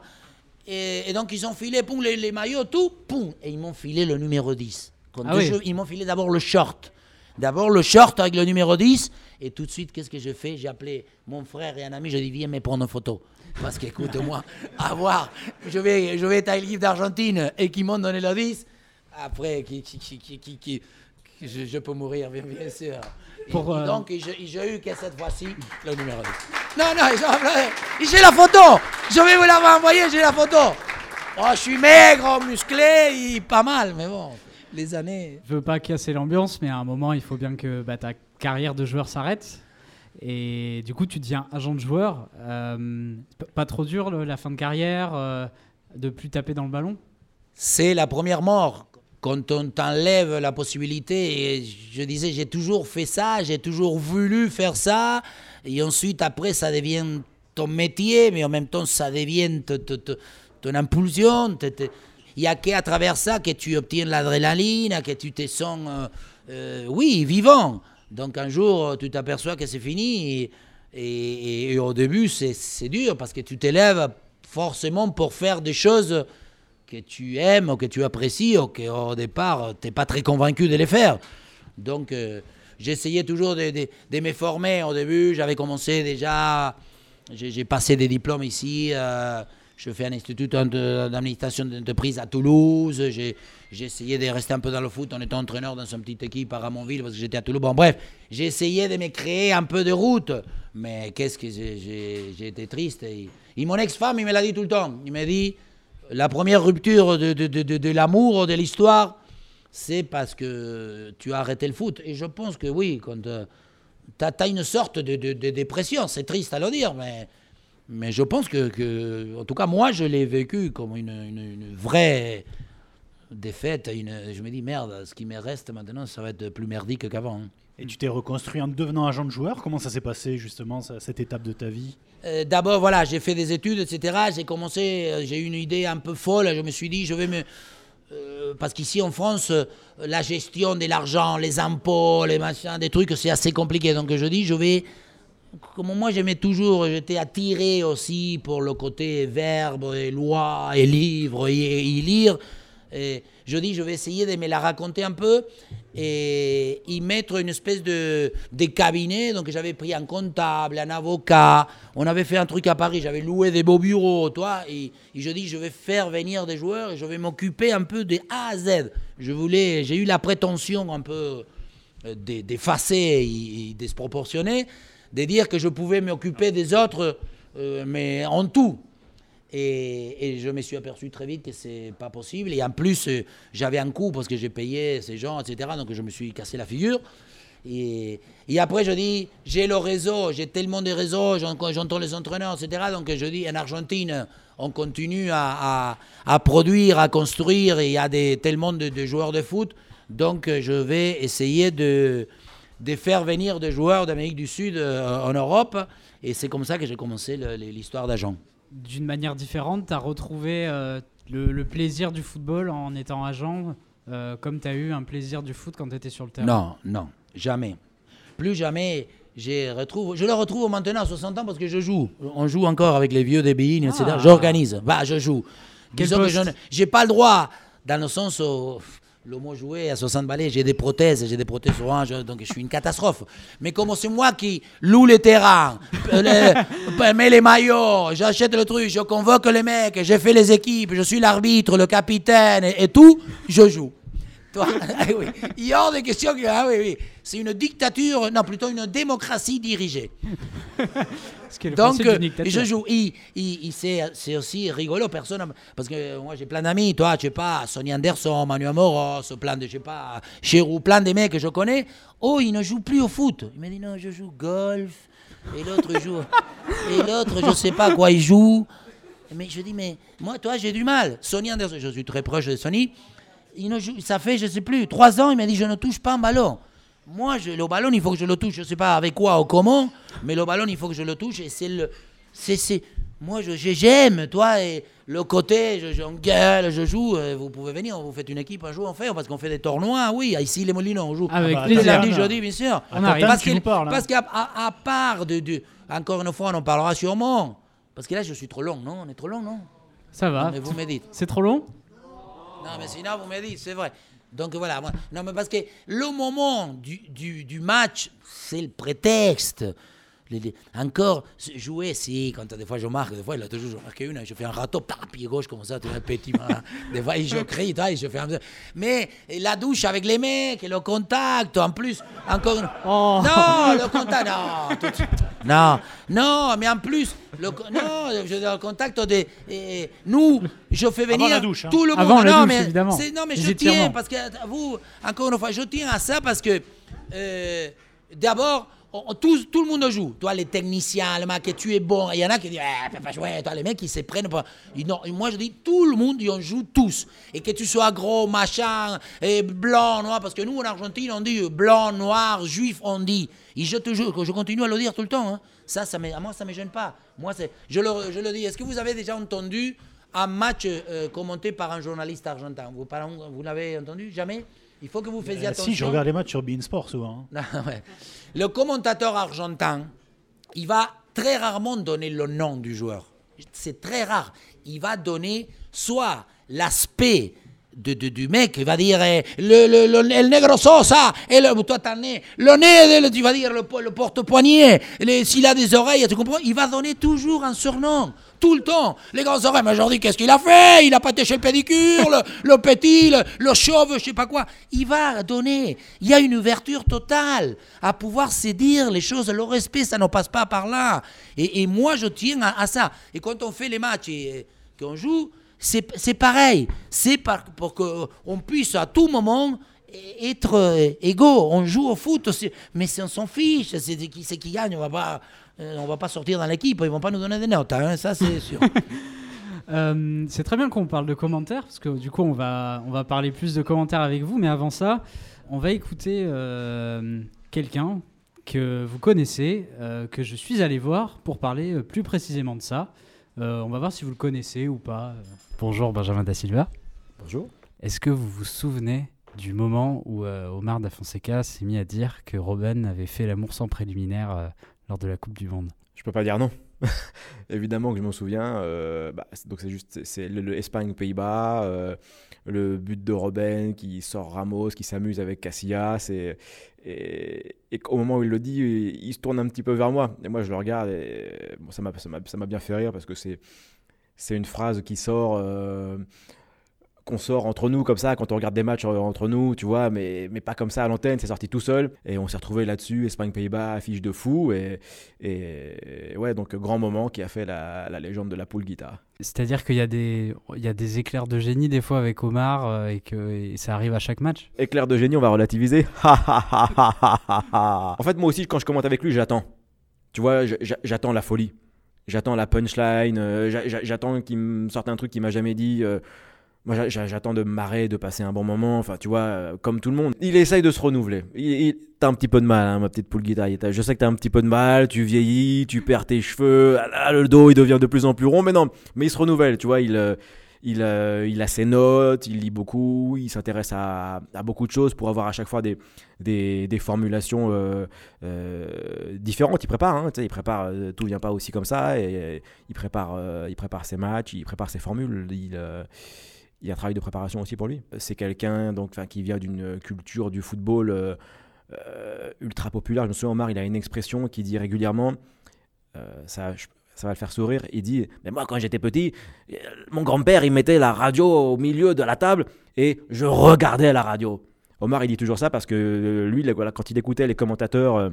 Et, et donc, ils ont filé, poum, les, les maillots, tout, poum. Et ils m'ont filé le numéro 10. Quand Ah oui. jeux- ils m'ont filé d'abord le short. D'abord le short avec le numéro 10. Et tout de suite, qu'est-ce que je fais J'ai appelé mon frère et un ami. Je dis, viens me prendre une photo. Parce qu'écoute-moi, à voir, je vais, je vais être à l'équipe d'Argentine et qu'ils m'ont donné le 10. Après, qui, qui, qui, qui, qui- qui- je, je peux mourir, bien, bien sûr. Pour, et euh, donc, j'ai eu que cette fois-ci le numéro 10. Non, non, j'ai la photo. Je vais vous l'avoir envoyé, j'ai la photo. Oh, je suis maigre, musclé, et pas mal, mais bon, les années. Je veux pas casser l'ambiance, mais à un moment, il faut bien que bah, ta carrière de joueur s'arrête. Et du coup, tu deviens agent de joueur. Euh, pas trop dur le- la fin de carrière, euh, de plus taper dans le ballon? C'est la première mort. Quand on t'enlève la possibilité, et je disais, j'ai toujours fait ça, j'ai toujours voulu faire ça, et ensuite, après, ça devient ton métier, mais en même temps, ça devient ton impulsion. Il n'y a qu'à travers ça que tu obtiens l'adrénaline, que tu te sens, euh, euh, oui, vivant. Donc un jour, tu t'aperçois que c'est fini, et, et- au début, c'est dur, parce que tu t'élèves forcément pour faire des choses que tu aimes ou que tu apprécies ou qu'au départ, tu n'es pas très convaincu de les faire. Donc, euh, j'essayais toujours de, me former au début. J'avais commencé déjà, j'ai passé des diplômes ici. euh, je fais un institut d'administration d'entreprise à Toulouse. J'ai essayé de rester un peu dans le foot en étant entraîneur dans une petite équipe à Ramonville parce que j'étais à Toulouse. Bon, bref, j'ai essayé de me créer un peu de route. Mais qu'est-ce que j'ai été triste. Et, et mon ex-femme, il me l'a dit tout le temps. Il m'a dit la première rupture de, l'amour, de l'histoire, c'est parce que tu as arrêté le foot. Et je pense que oui, quand tu as, une sorte de, dépression, c'est triste à le dire, mais, je pense que, en tout cas, moi, je l'ai vécu comme une, vraie défaite. Je me dis, merde, ce qui me reste maintenant, ça va être plus merdique qu'avant. Et tu t'es reconstruit en devenant agent de joueur. Comment ça s'est passé justement cette étape de ta vie? Euh, D'abord, voilà, j'ai fait des études, etc. J'ai commencé, euh, j'ai eu une idée un peu folle. Je me suis dit, je vais me. euh, parce qu'ici en France, la gestion de l'argent, les impôts, les machins, des trucs, c'est assez compliqué. Donc je dis, je vais. Comme moi, j'aimais toujours, j'étais attiré aussi pour le côté verbe et loi et livre et, y lire. Et je dis, je vais essayer de me la raconter un peu et y mettre une espèce de, de cabinet. Donc j'avais pris un comptable, un avocat. On avait fait un truc à Paris, j'avais loué des beaux bureaux, toi. Et, je dis, je vais faire venir des joueurs et je vais m'occuper un peu de A à Z. Je voulais, j'ai eu la prétention un peu euh, d'e- d'effacer et, et disproportionner, de dire que je pouvais m'occuper des autres, euh, mais en tout. Et, je me suis aperçu très vite que c'est pas possible. Et en plus, euh, j'avais un coût parce que j'ai payé ces gens, etc. Donc je me suis cassé la figure. Et, après, je dis, j'ai le réseau, j'ai tellement de réseaux, j'en- j'entends les entraîneurs, etc. Donc je dis, en Argentine, on continue à, produire, à construire, et il y a tellement de, joueurs de foot. Donc je vais essayer de, de faire venir des joueurs d'Amérique du Sud euh, en Europe Et c'est comme ça que j'ai commencé l'histoire d'agent. D'une manière différente, tu as retrouvé euh, le, le plaisir du football en étant agent, euh, comme tu as eu un plaisir du foot quand tu étais sur le terrain? Non, non, jamais. Plus jamais. Je, retrouve, je le retrouve maintenant à 60 ans parce que je joue. On joue encore avec les vieux des etc. Ah. J'organise. Bah, je joue. Disons que je n'ai pas le droit, dans le sens où le mot jouer à 60 balais, j'ai des prothèses, j'ai des prothèses orange, donc je suis une catastrophe. Mais comme c'est moi qui loue les terrains, euh, les- mets les maillots, j'achète le truc, je convoque les mecs, j'ai fait les équipes, je suis l'arbitre, le capitaine et, et tout, je joue. Toi, ah oui. Il y a hors de question que. Ah oui, oui. C'est une dictature, non, plutôt une démocratie dirigée. Ce qui est le Donc, euh, je joue. Il, il- il- c'est, c'est aussi rigolo, personne. Parce que euh, moi, j'ai plein d'amis. Toi, je sais pas, Sonny Anderson, Manuel Moros, plein de, je sais pas, Chérou, plein de mecs que je connais. Oh, il ne joue plus au foot. Il me dit non, je joue golf. Et l'autre joue. et l'autre, je sais pas quoi il joue. Mais je dis, mais moi, toi, j'ai du mal. Sonny Anderson, je suis très proche de Sonny. Il ne joue, ça fait, je sais plus, trois ans, il m'a dit, je ne touche pas un ballon. Moi, je, le ballon, il faut que je le touche. Je sais pas avec quoi ou comment, mais le ballon, il faut que je le touche. Et c'est le. C'est, c'est, moi, j'aime, toi, et le côté, je, je gueule, je joue. euh, Vous pouvez venir, vous faites une équipe un jour, on fait, parce qu'on fait des tournois. Oui, ici, les Molinos, on joue. Avec Ah plaisir. Tatiana. Lundi, jeudi, bien sûr. On arrive. Parce, hein. parce qu'à à, à part de, de- Encore une fois, on en parlera sûrement. Parce que là, je suis trop long, non? On est trop long, non? Ça va. Mais vous me dites. C'est trop long? Non, mais sinon, vous me dites, c'est vrai. Donc voilà, moi, non, mais parce que le moment du, du, du match, c'est le prétexte. Encore, jouer, si, quand des fois je marque, des fois il a toujours je marque une, je fais un râteau, paf, pied gauche comme ça, vois, un petit malin. Des fois, je crie, je fais un... Mais la douche avec les mecs, et le contact, en plus, encore une... Oh. Non, le contact, non, tout de suite. Non, non, mais en plus, le, non, je le contact et nous, je fais venir la douche, hein. tout le monde. Avant la non, douche, mais évidemment. c'est- Non, mais Les je tiens, parce que vous, encore une fois, je tiens à ça parce que euh, d'abord, tout, le monde joue. Toi, les techniciens, le mec, tu es bon. Il y en a qui disent, eh, pas jouer. Toi, les mecs, ils se prennent pas. Non, moi, je dis, tout le monde, ils en joue tous. Et que tu sois gros, machin, et blanc, noir, parce que nous, en Argentine, on dit blanc, noir, juif, on dit. Et je te je continue à le dire tout le temps. hein. Ça, ça me, à moi, ça me gêne pas. Moi, je, le, je le dis. Est-ce que vous avez déjà entendu un match euh, commenté par un journaliste argentin? Vous, vous l'avez entendu? Jamais? Il faut que vous fassiez Euh, attention. si, je regarde les matchs sur Bein Sport souvent. hein. Ouais. Le commentateur argentin, il va très rarement donner le nom du joueur. C'est très rare. Il va donner soit l'aspect de, de- du mec, il va dire eh, le, le, le- el negro Sosa, et le, toi t'as le nez, le nez, le- tu vas dire le, po- le porte-poignet, s'il a des oreilles, tu comprends? Il va donner toujours un surnom, tout le temps. Les grands oreilles, mais aujourd'hui, qu'est-ce qu'il a fait? Il a pas été chez le pédicure, le, petit, le, le chauve, je sais pas quoi. Il va donner. Il y a une ouverture totale à pouvoir se dire les choses. Le respect, ça ne passe pas par là. Et, moi, je tiens à, ça. Et quand on fait les matchs et qu'on joue, c'est pareil. C'est pour qu'on puisse à tout moment être euh, égaux. On joue au foot, mais on s'en fiche. C'est qui qui gagne. On va pas, euh, on va pas sortir dans l'équipe. Ils vont pas nous donner des notes. hein, ça, c'est sûr. Euh, c'est très bien qu'on parle de commentaires, parce que du coup, on va, on va parler plus de commentaires avec vous, mais avant ça, on va écouter euh, quelqu'un que vous connaissez, euh, que je suis allé voir pour parler euh, plus précisément de ça. Euh, on va voir si vous le connaissez ou pas. Bonjour Benjamin Da Silva. Bonjour. Est-ce que vous vous souvenez du moment où euh, Omar Da Fonseca s'est mis à dire que Robben avait fait l'amour sans préliminaire euh, lors de la Coupe du Monde Je peux pas dire non. Évidemment que je m'en souviens. euh, bah, donc c'est juste c'est- le, Espagne-Pays-Bas, euh, le but de Robben qui sort Ramos, qui s'amuse avec Casillas et, au moment où il le dit, il, se tourne un petit peu vers moi et moi je le regarde et ça m'a bien fait rire parce que c'est c'est une phrase qui sort. euh, qu'on sort entre nous comme ça quand on regarde des matchs euh, entre nous, tu vois, mais, mais pas comme ça à l'antenne, c'est sorti tout seul et on s'est retrouvé là-dessus, Espagne-Pays-Bas, affiche de fou et, et ouais, donc grand moment qui a fait la, la légende de la poule guitare. C'est-à-dire qu'il y, a des- il y a des éclairs de génie des fois avec Omar euh, et que et ça arrive à chaque match. Éclair de génie, on va relativiser. en fait, moi aussi, quand je commente avec lui, j'attends. Tu vois, j'attends la folie. J'attends la punchline. euh, j'a- j'a- j'attends qu'il me sorte un truc qu'il m'a jamais dit. euh. Moi, j'a- j'a- j'attends de me marrer, de passer un bon moment. Enfin, tu vois, euh, comme tout le monde. Il essaye de se renouveler. Il, il- t'as un petit peu de mal, hein, ma petite poule guitare. Je sais que t'as un petit peu de mal. Tu vieillis, tu perds tes cheveux. ah le dos, il devient de plus en plus rond. Mais non, mais il se renouvelle. Tu vois, il. euh, il, euh, il a ses notes, il lit beaucoup, il s'intéresse à, à beaucoup de choses pour avoir à chaque fois des, des, des formulations différentes. Il prépare, hein, il prépare, tout vient pas aussi comme ça, et, il, prépare, il prépare ses matchs, il prépare ses formules. Il y a un travail de préparation aussi pour lui. C'est quelqu'un donc, qui vient d'une culture du football euh, euh, ultra populaire. Je me souviens, Omar, il a une expression qui dit régulièrement, euh, ça, ça va le faire sourire, il dit, mais moi quand j'étais petit, euh, mon grand-père, il mettait la radio au milieu de la table et je regardais la radio. Omar, il dit toujours ça parce que euh, lui, quand il écoutait les commentateurs, euh,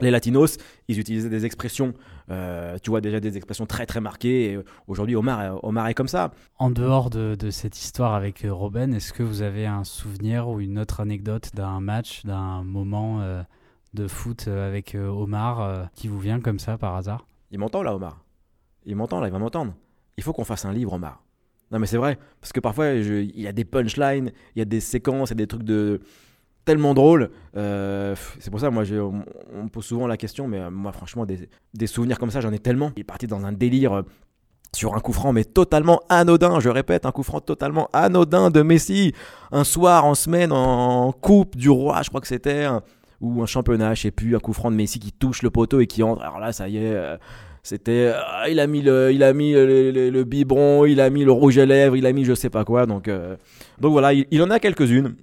les latinos, ils utilisaient des expressions, euh, tu vois, déjà des expressions très très marquées. Euh, Aujourd'hui, Omar, euh, Omar est comme ça. En dehors de, de cette histoire avec Robben, est-ce que vous avez un souvenir ou une autre anecdote d'un match, d'un moment euh, de foot avec Omar euh, qui vous vient comme ça par hasard? Il m'entend là, Omar. Il m'entend là, il va m'entendre. Il faut qu'on fasse un livre, Omar. Non, mais c'est vrai, parce que parfois, je- il y a des punchlines, il y a des séquences, il y a des trucs de tellement drôles. Euh, c'est pour ça, moi, je- on, me pose souvent la question, mais euh, moi, franchement, des, souvenirs comme ça, j'en ai tellement. Il est parti dans un délire euh, sur un coup franc, mais totalement anodin. Je répète, un coup franc totalement anodin de Messi. Un soir en semaine, en Coupe du Roi, je crois que c'était, ou un championnat, je sais plus, un coup franc de Messi qui touche le poteau et qui entre. Alors là, ça y est. c'était, il a mis le, il a mis le, le- biberon, il a mis le rouge à lèvres, il a mis je sais pas quoi. Donc, donc voilà, il, il en a quelques-unes.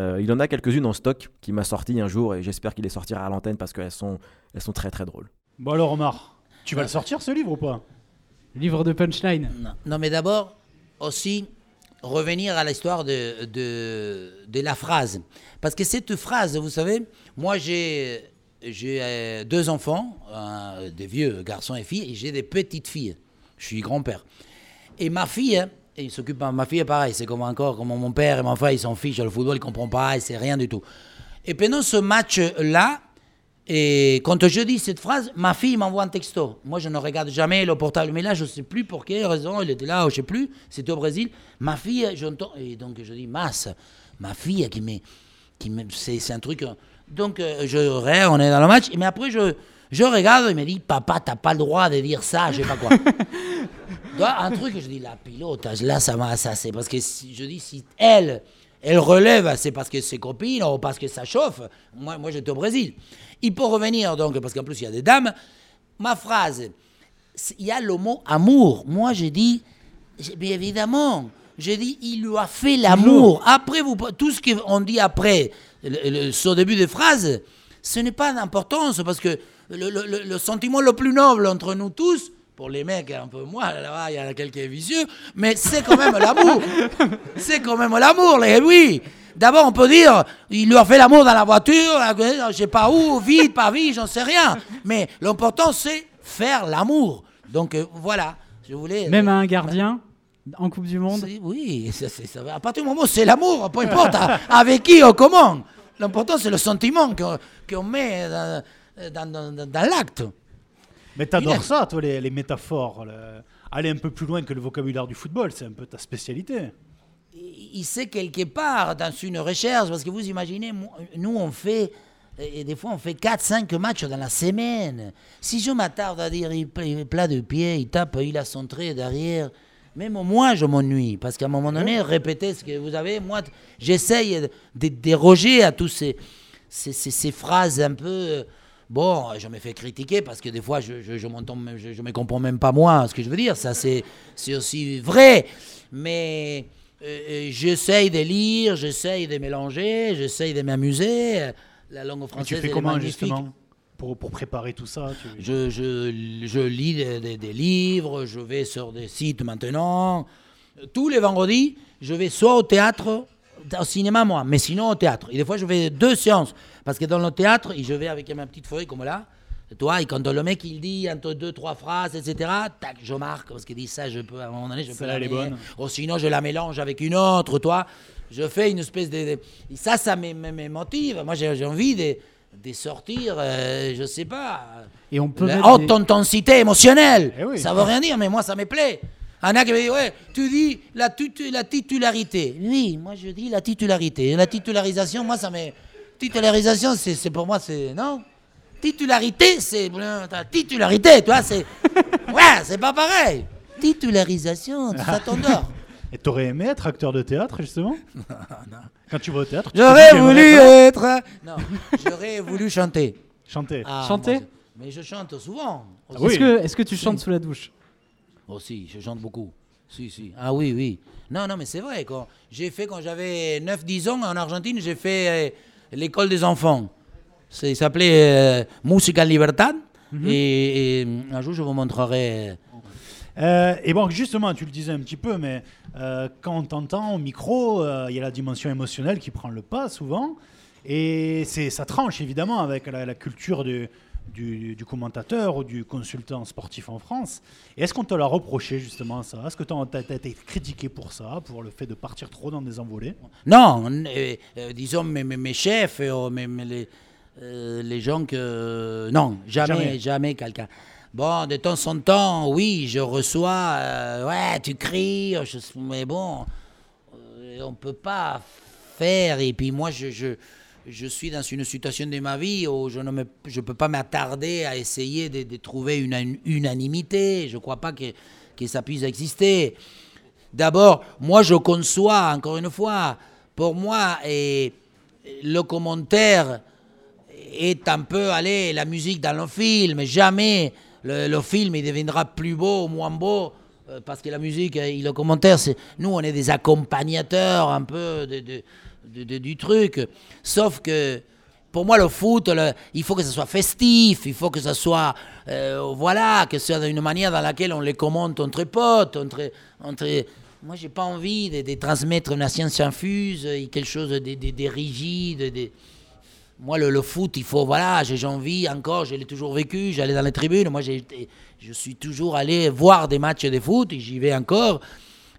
Euh, il en a quelques-unes en stock qui m'a sorti un jour et j'espère qu'il les sortira à l'antenne parce qu'elles sont, elles sont très très drôles. Bon alors Omar, tu vas le sortir ce livre ou pas? Livre de punchline. Non, non, mais d'abord, aussi, revenir à l'histoire de, de, de la phrase. Parce que cette phrase, vous savez, moi j'ai j'ai euh, deux enfants, un- des vieux garçons et filles, et j'ai des petites filles. Je suis grand-père. Et ma fille, hein, et il s'occupe, ma fille est pareil, c'est comme encore, comme mon père et mon frère, ils s'en fichent, le football, ils ne comprennent pas, c'est rien du tout. Et pendant ce match-là, et quand je dis cette phrase, ma fille m'envoie un texto. Moi, je ne regarde jamais le portable. Mais là, je ne sais plus pour quelle raison. Il était là, je ne sais plus. C'était au Brésil. Ma fille, j'entends. Et donc, je dis, masse, ma fille qui me. Qui me c'est, c'est un truc. euh, Donc, euh, je rêve, on est dans le match. Mais après, je, je regarde. Il me dit, papa, t'as pas le droit de dire ça, je sais pas quoi. Un truc, je dis, la pilote, là, ça m'a. C'est parce que si, je dis, si elle. Elle relève, c'est parce que c'est copine ou parce que ça chauffe. Moi, moi j'étais au Brésil. Il peut revenir, donc, parce qu'en plus, il y a des dames. Ma phrase, il y a le mot amour. Moi, dit, j'ai- bien évidemment, j'ai dit, il lui a fait l'amour. Après, vous, tout ce qu'on dit après, le, le- ce début de phrase, ce n'est pas d'importance, parce que le, le- le- sentiment le plus noble entre nous tous, pour les mecs, un peu moins, là-bas, il y en a quelques vicieux, mais c'est quand même l'amour. C'est quand même l'amour, les oui. D'abord, on peut dire, il lui a fait l'amour dans la voiture, euh, je sais pas où, vite, pas vite, j'en sais rien. Mais l'important, c'est faire l'amour. Donc euh, voilà, je voulais. Même à un gardien en Coupe du Monde Oui, ça, c'est- ça à partir du moment où c'est l'amour, peu importe avec qui ou comment. L'important, c'est le sentiment qu'on qu'on met dans, dans- dans- l'acte. Mais t'adores ça, toi, les, les métaphores. le- Aller un peu plus loin que le vocabulaire du football, c'est un peu ta spécialité. il sait quelque part dans une recherche, parce que vous imaginez, nous on fait, et des fois on fait 4-5 matchs dans la semaine. Si je m'attarde à dire il est plat de pied, il tape, il a centré derrière, même moi je m'ennuie, parce qu'à un moment donné, répéter ce que vous avez, moi j'essaye de déroger à tous ces, ces, ces- ces phrases un peu... Bon, je me fais critiquer parce que des fois, je, je, je même- je, me comprends même pas moi ce que je veux dire. Ça, c'est, aussi vrai. Mais euh, euh, j'essaye de lire, j'essaye de mélanger, j'essaye de m'amuser. La langue Mais française tu fais comment, magnifique. justement pour, pour préparer tout ça tu- Je, je, je lis des, des- des livres, je vais sur des sites maintenant. Tous les vendredis, je vais soit au théâtre, au cinéma moi, mais sinon au théâtre. Et des fois, je fais deux séances. Parce que dans le théâtre, je vais avec ma petite feuille comme là. Toi, et quand le mec il dit entre deux, trois phrases, etc., tac, je marque, parce qu'il dit ça, je peux, à un moment donné, je peux la bonne. Ou sinon, je la mélange avec une autre, toi. Je fais une espèce de. ça, ça me, me- me motive. Moi, j'ai envie de, de sortir, euh, je sais pas. Et on peut La haute des- intensité émotionnelle. Eh oui. Ça veut rien dire, mais moi, ça me plaît. Anna qui me dit, ouais, tu dis la, titularité. Oui, moi je dis la titularité. La titularisation, moi ça m'est... Titularisation, c'est c'est pour moi, c'est... Non? Titularité, c'est... ta Titularité, tu vois, c'est... Ouais, c'est pas pareil. Titularisation, ça t'endort. Et t'aurais aimé être acteur de théâtre, justement? Quand tu vas au théâtre, tu te J'aurais voulu être... Non, j'aurais voulu chanter. chanter. Ah, Chanter? moi, Mais je chante souvent. aussi. Oui. Est-ce que, est-ce que tu chantes sous la douche? Aussi, je chante beaucoup. Si, si. Ah oui, oui. Non, non, mais c'est vrai. Quand j'ai fait, quand j'avais 9-10 ans en Argentine, j'ai fait euh, l'école des enfants. Ça s'appelait euh, Musica Libertad. et, et, un jour, je vous montrerai. Euh, et bon, justement, tu le disais un petit peu, mais euh, quand on t'entend au micro, euh, il y a la dimension émotionnelle qui prend le pas souvent. Et ça tranche évidemment avec la, la culture du, du, du commentateur ou du consultant sportif en France. Et est-ce qu'on te l'a reproché justement ça? Est-ce que tu as été critiqué pour ça, pour le fait de partir trop dans des envolées? Non, euh, euh, disons mes, mes, chefs, euh, mes- mes- les, euh, les gens que... Non, jamais, Jamais. jamais, quelqu'un. Bon, de temps en temps, oui, je reçois... ouais, tu cries, je- mais bon, on peut pas faire. Et puis moi, je, je, je suis dans une situation de ma vie où je ne peux pas m'attarder à essayer de, trouver une, unanimité. Je crois pas que, ça puisse exister. D'abord, moi, je conçois, encore une fois, pour moi, et le commentaire est un peu, allez, la musique dans le film. Jamais le, film il deviendra plus beau ou moins beau euh, parce que la musique et le commentaire, nous, on est des accompagnateurs un peu du truc. Sauf que pour moi, le foot, il faut que ce soit festif, il faut que ce soit, euh, voilà, que ce soit une manière dans laquelle on les commente entre potes, entre, entre. Moi, j'ai pas envie de, transmettre une science infuse quelque chose de, de- de rigide. de- moi, le, le foot, il faut, voilà, j'ai envie encore, je l'ai toujours vécu, j'allais dans les tribunes, moi, je suis toujours allé voir des matchs de foot et j'y vais encore.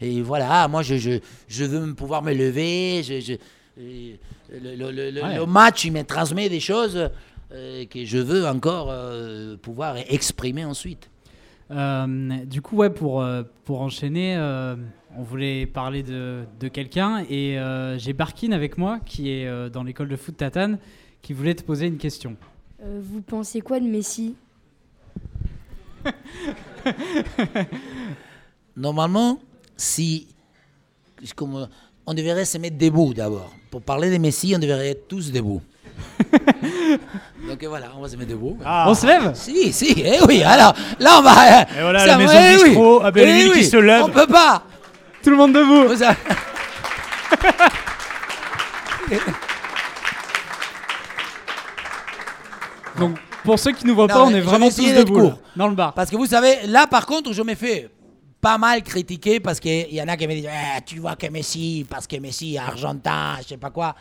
Et voilà, moi, je, je, je veux pouvoir me lever, je, je- et le, le- le- le- Ouais. le match, il me transmet des choses euh, que je veux encore euh, pouvoir exprimer ensuite. Euh, du coup, ouais, pour, pour enchaîner, euh, on voulait parler de, de quelqu'un et euh, j'ai Barkin avec moi qui est euh, dans l'école de foot Tatane qui voulait te poser une question. Euh, vous pensez quoi de Messi? Normalement, si. Comme, on devrait se mettre debout d'abord. Pour parler de Messi, on devrait être tous debout. Donc voilà, on va se mettre debout. Ah. On se lève? Si, si, eh oui, alors là on va. Et voilà, ça la maison eh oui, bistrot à Belleville eh qui oui, se lève. On peut pas. Tout le monde debout Donc, pour ceux qui nous voient Non, pas, on est vraiment tous debout là, dans le bar. Parce que vous savez, là par contre, je me fais pas mal critiquer parce qu'il y en a qui me disent Eh, Tu vois que Messi, parce que Messi est argentin, je sais pas quoi.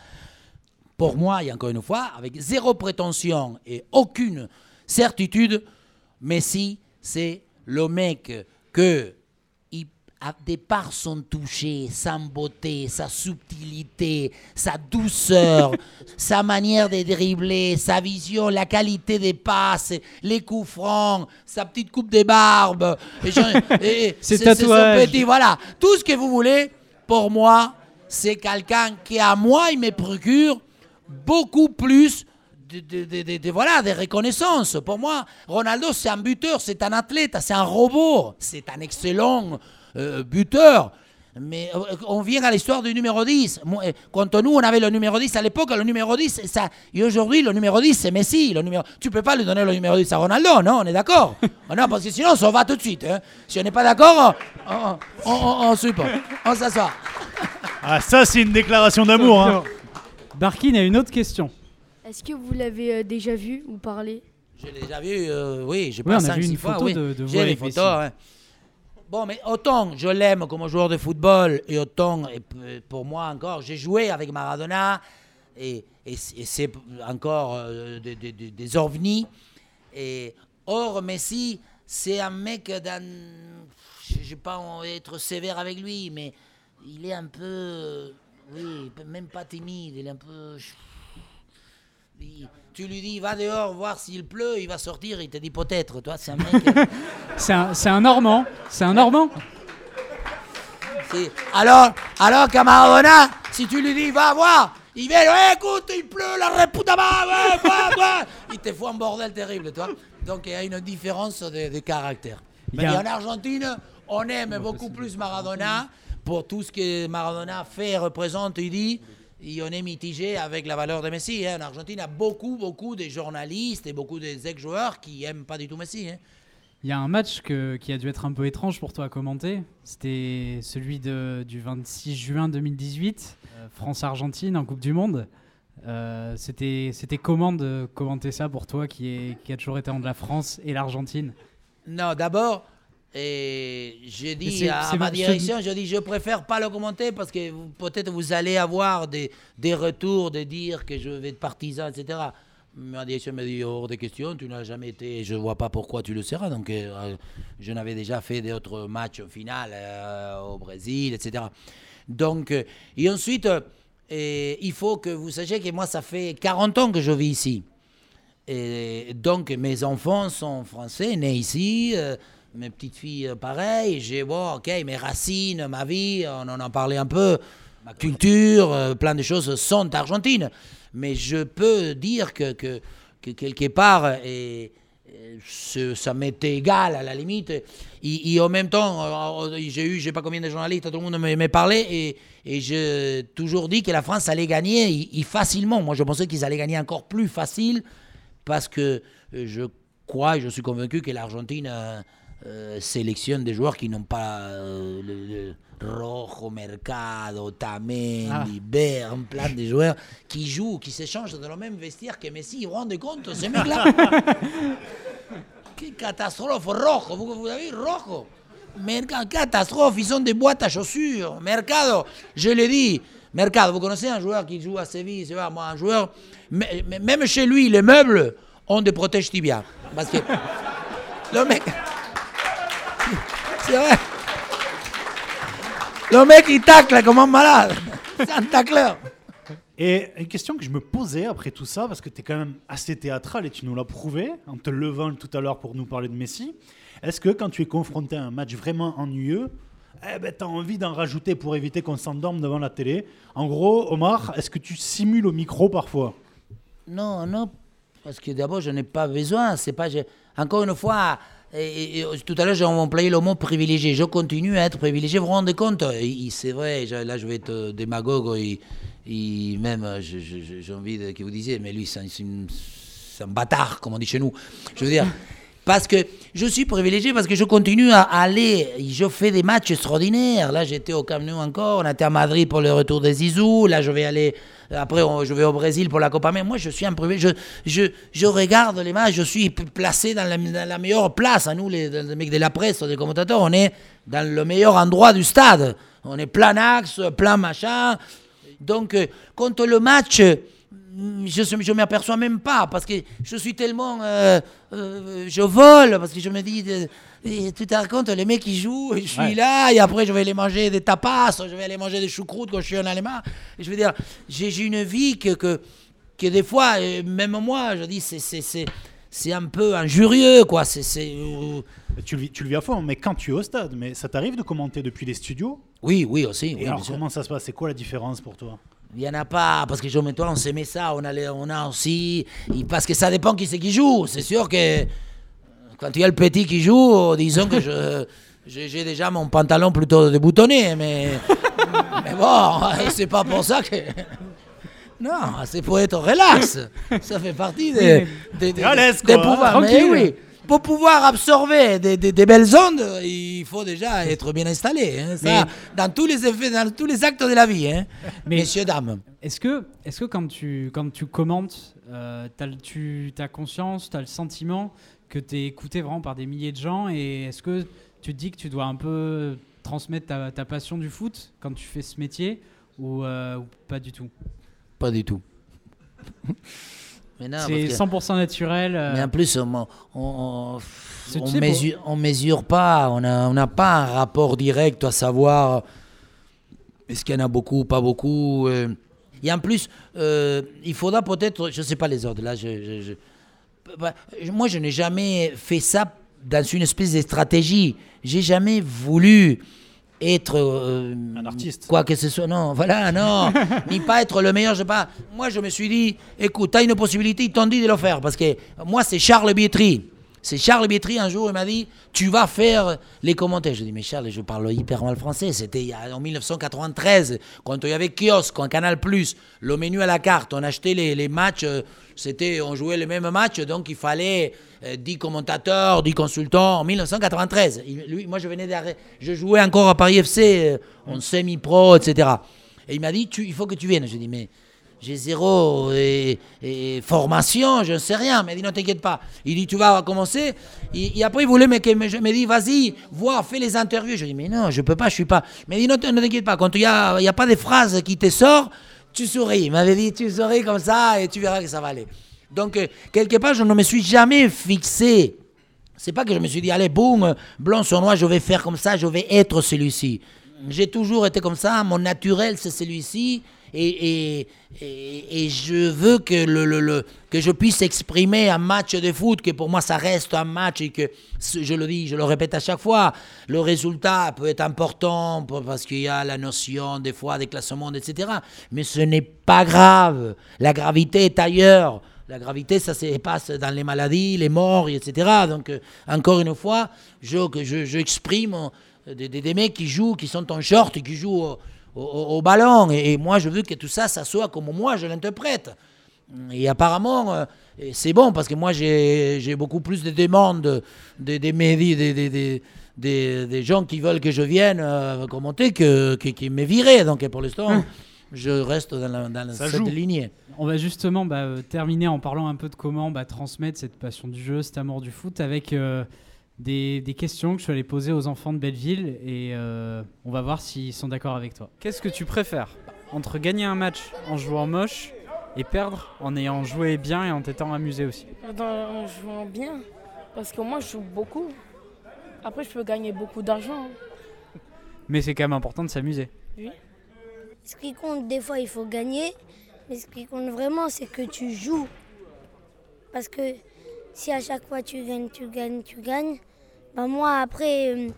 Pour moi, et encore une fois, avec zéro prétention et aucune certitude, Messi, c'est le mec que, des par son toucher, sa beauté, sa subtilité, sa douceur, sa manière de dribbler, sa vision, la qualité des passes, les coups francs, sa petite coupe de barbe, Ses c'est- c'est son tatouages. petit- voilà, tout ce que vous voulez, pour moi, c'est quelqu'un qui, à moi, il me procure beaucoup plus de, de- de- de- de- voilà, de reconnaissance. Pour moi, Ronaldo, c'est un buteur, c'est un athlète, c'est un robot, c'est un excellent euh, buteur. Mais euh, on vient à l'histoire du numéro 10. Moi, euh, Quand nous, on avait le numéro 10 à l'époque, le numéro 10, c'est ça. Et aujourd'hui, le numéro 10, c'est Messi. Le numéro... Tu peux pas lui donner le numéro 10 à Ronaldo, non On est d'accord? Oh Non, parce que sinon, on s'en va tout de suite. hein. Si on n'est pas d'accord, on, on, on, on, on s'assoit. Ah, ça, c'est une déclaration d'amour. Hein. Barkin a une autre question. Est-ce que vous l'avez déjà vu ou parlé? Je l'ai déjà vu, euh, oui, j'ai Oui, pas on a 5 vu une fois, photo oui. de- de vous J'ai les avec photos, Messi. ouais. Bon, mais autant je l'aime comme joueur de football, et autant, pour moi encore, j'ai joué avec Maradona, et, c'est encore euh, des, des-. Et or, Messi, c'est un mec dans. Je n'ai pas envie d'être sévère avec lui, mais il est un peu. Oui, même pas timide, il est un peu. Tu lui dis, va dehors voir s'il pleut, il va sortir, il te dit peut-être. Toi, c'est un mec. C'est un, c'est un Normand. C'est un Normand Si- Alors, alors qu'à Maradona, si tu lui dis, va voir, il vient, Ouais, écoute, il pleut, la quoi, quoi Il te fout un bordel terrible, toi. Donc il y a une différence de, de caractère. Mais a- en Argentine, on aime beaucoup plus Maradona pour tout ce que Maradona fait, représente, il dit. Et on est mitigé avec la valeur de Messi. hein. En Argentine, il y a beaucoup, beaucoup de journalistes et beaucoup des ex-joueurs qui aiment pas du tout Messi. hein. Il y a un match que- qui a dû être un peu étrange pour toi à commenter. C'était celui de, du 26 juin 2018, euh, France-Argentine en Coupe du Monde. Euh, C'était c'était comment de commenter ça pour toi qui, est, qui a toujours été entre la France et l'Argentine? Non, d'abord, et dit c'est- à ma direction, je dis, je préfère pas le commenter parce que peut-être vous allez avoir des, des retours de dire que je vais être partisan, etc. Ma direction me dit, hors de question, tu n'as jamais été, je vois pas pourquoi tu le seras. Donc, euh, je n'avais déjà fait d'autres matchs en finale euh, au Brésil, etc. Donc, euh, et ensuite, euh, il faut que vous sachiez que moi, ça fait 40 ans que je vis ici. Et donc, mes enfants sont français, nés ici. Euh, mes petites filles, euh, pareil. J'ai, bon, ok, mes racines, ma vie, on en a parlé un peu. Ma culture, euh, plein de choses sont argentines. Mais je peux dire que, que, que quelque part, et, et ça m'était égal à la limite. Et, en même temps, euh, j'ai eu, je sais pas combien de journalistes, tout le monde me, me parlait, et, et j'ai toujours dit que la France allait gagner et facilement. Moi, je pensais qu'ils allaient gagner encore plus facile parce que euh, je crois et je suis convaincu que l'Argentine euh, sélectionne des joueurs qui n'ont pas euh, le, le Rojo, Mercado, Tamendi, Ah. Bern, plein de joueurs qui jouent, qui s'échangent dans le même vestiaire que Messi. Vous vous rendez compte, ces mecs-là Quelle catastrophe, Rojo, vous, vous avez Rojo? Mercado, catastrophe, ils ont des boîtes à chaussures. Mercado, je l'ai dit. Mercado, vous connaissez un joueur qui joue à Séville, c'est moi, un joueur, même chez lui, les meubles ont des protèges tibia. Parce que le mec. C'est vrai. Le mec, il tacle comme un malade. C'est un tacleur. Et une question que je me posais après tout ça, parce que tu es quand même assez théâtral et tu nous l'as prouvé en te levant tout à l'heure pour nous parler de Messi. Est-ce que quand tu es confronté à un match vraiment ennuyeux, eh ben, tu as envie d'en rajouter pour éviter qu'on s'endorme devant la télé? En gros, Omar, est-ce que tu simules au micro parfois? Non, non, parce que d'abord, je n'ai pas besoin. C'est pas, je- Encore une fois, et- tout à l'heure, j'ai employé le mot privilégié. Je continue à être privilégié. Vous vous rendez compte? C'est vrai, là, je vais être euh, démagogue. Et, même, euh, j'ai envie de, que vous disiez, mais lui, c'est un, un bâtard, comme on dit chez nous. Je veux dire. Parce que je suis privilégié, parce que je continue à aller, je fais des matchs extraordinaires. Là, j'étais au Camp encore, on était à Madrid pour le retour des Zizou. Là, je vais aller, après, on- je vais au Brésil pour la Copa América. Moi, je suis un privilégié. Je, je, je regarde les matchs, je suis placé dans la, meilleure place. Nous, les, les mecs de la presse, les commentateurs, on est dans le meilleur endroit du stade. On est plein axe, plein machin. Donc, euh, contre le match, euh, je ne m'aperçois même pas parce que je suis tellement. euh, euh, je vole parce que je me dis. euh, et tu te rends compte, les mecs qui jouent, et je suis Ouais. là, et après je vais aller manger des tapas, je vais aller manger des choucroutes quand je suis en Allemagne. Et je veux dire, j'ai une vie que, que, que des fois, euh, même moi, je dis, c'est- un peu injurieux, quoi. C'est. tu le, vis, tu le vis à fond, mais quand tu es au stade, mais ça t'arrive de commenter depuis les studios? Oui, oui, aussi. Et oui, alors, bien sûr. comment ça se passe? C'est quoi la différence pour toi? Il n'y en a pas, parce que je mets toi, on s'aimait ça, on a, les- on a aussi. Parce que ça dépend qui c'est qui joue. C'est sûr que euh, quand il y a le petit qui joue, disons que je. J'ai déjà mon pantalon plutôt déboutonné, mais. mais bon, c'est pas pour ça que. Non, c'est pour être relax. Ça fait partie des, des, des, hein, pouvoirs. Mais oui, pour pouvoir absorber des, des- des belles ondes, il faut déjà être bien installé. hein. Ça, Mais- dans tous les effets, dans tous les actes de la vie, hein. Mais- messieurs, dames. Est-ce que, est que quand, tu, quand tu commentes, euh, tu as conscience, tu as le sentiment que tu es écouté vraiment par des milliers de gens et est-ce que tu te dis que tu dois un peu transmettre ta, ta passion du foot quand tu fais ce métier ou, euh, ou pas du tout? Pas du tout. C'est parce que- 100% naturel. euh, mais en plus, on, on, mesure, on mesure pas, on n'a on n'a pas un rapport direct à savoir est-ce qu'il y en a beaucoup, pas beaucoup. euh. Et en plus, euh, il faudra peut-être, je ne sais pas les autres, là, je, je- je- bah, moi, je n'ai jamais fait ça dans une espèce de stratégie. J'ai jamais voulu être euh, Un artiste. quoi que ce soit. Non voilà non. Ni pas être le meilleur je sais pas. Moi je me suis dit écoute t'as une possibilité ils t'ont dit de le faire. Parce que moi c'est Charles Bietri c'est Charles Bietri un jour il m'a dit tu vas faire les commentaires je dis mais Charles je parle hyper mal français. C'était en 1993 quand il y avait kiosque en Canal le menu à la carte on achetait les, matchs euh, c'était on jouait les mêmes matchs. Donc il fallait euh, 10 commentateurs 10 consultants en 1993 Il- lui, moi je venais d'arrêter je jouais encore à Paris FC euh, en semi-pro etc et il m'a dit tu, il faut que tu viennes je dis mais j'ai zéro et, formation, je ne sais rien. Il m'a dit, non, t'inquiète pas. Il dit, tu vas commencer. Et, et après, il voulait me, me- me dit, vas-y, vois, fais les interviews. Je dis, mais non, je peux pas, je suis pas. Il m'a dit, non, ne t'inquiète pas. Quand il n'y a, il y a pas de phrases qui te sortent, tu souris. Il m'avait dit, tu souris comme ça et tu verras que ça va aller. Donc, euh, quelque part, je ne me suis jamais fixé. C'est pas que je me suis dit, allez, boum, blanc sur noir, je vais faire comme ça, je vais être celui-ci. J'ai toujours été comme ça, mon naturel, c'est celui-ci. Et, et, et, je veux que, le, que je puisse exprimer un match de foot, que pour moi ça reste un match et que, je le dis, je le répète à chaque fois, le résultat peut être important parce qu'il y a la notion des fois des classements, etc. Mais ce n'est pas grave. La gravité est ailleurs. La gravité, ça se passe dans les maladies, les morts, etc. Donc, euh, encore une fois, je, que je, je euh, des, des- des mecs qui jouent, qui sont en short qui jouent au, ballon. Et, et moi, je veux que tout ça, ça soit comme moi, je l'interprète. Et apparemment, euh, c'est bon parce que moi, j'ai beaucoup plus de demandes des des- des gens qui veulent que je vienne euh, commenter que, que, qui me viraient. Donc, pour l'instant, je reste dans, la, dans cette joue. lignée. On va justement bah, euh, terminer en parlant un peu de comment bah, transmettre cette passion du jeu, cet amour du foot avec euh, des, des questions que je suis allé poser aux enfants de Belleville et euh, on va voir s'ils sont d'accord avec toi. Qu'est-ce que tu préfères entre gagner un match en jouant moche et perdre en ayant joué bien et en t'étant amusé aussi? Dans, en jouant bien. Parce que moi, je joue beaucoup. Après, je peux gagner beaucoup d'argent. hein. Mais c'est quand même important de s'amuser. Ce qui compte, des fois, il faut gagner. Mais ce qui compte vraiment, c'est que tu joues. Parce que si à chaque fois tu gagnes, tu gagnes, tu gagnes, bah moi, après, euh,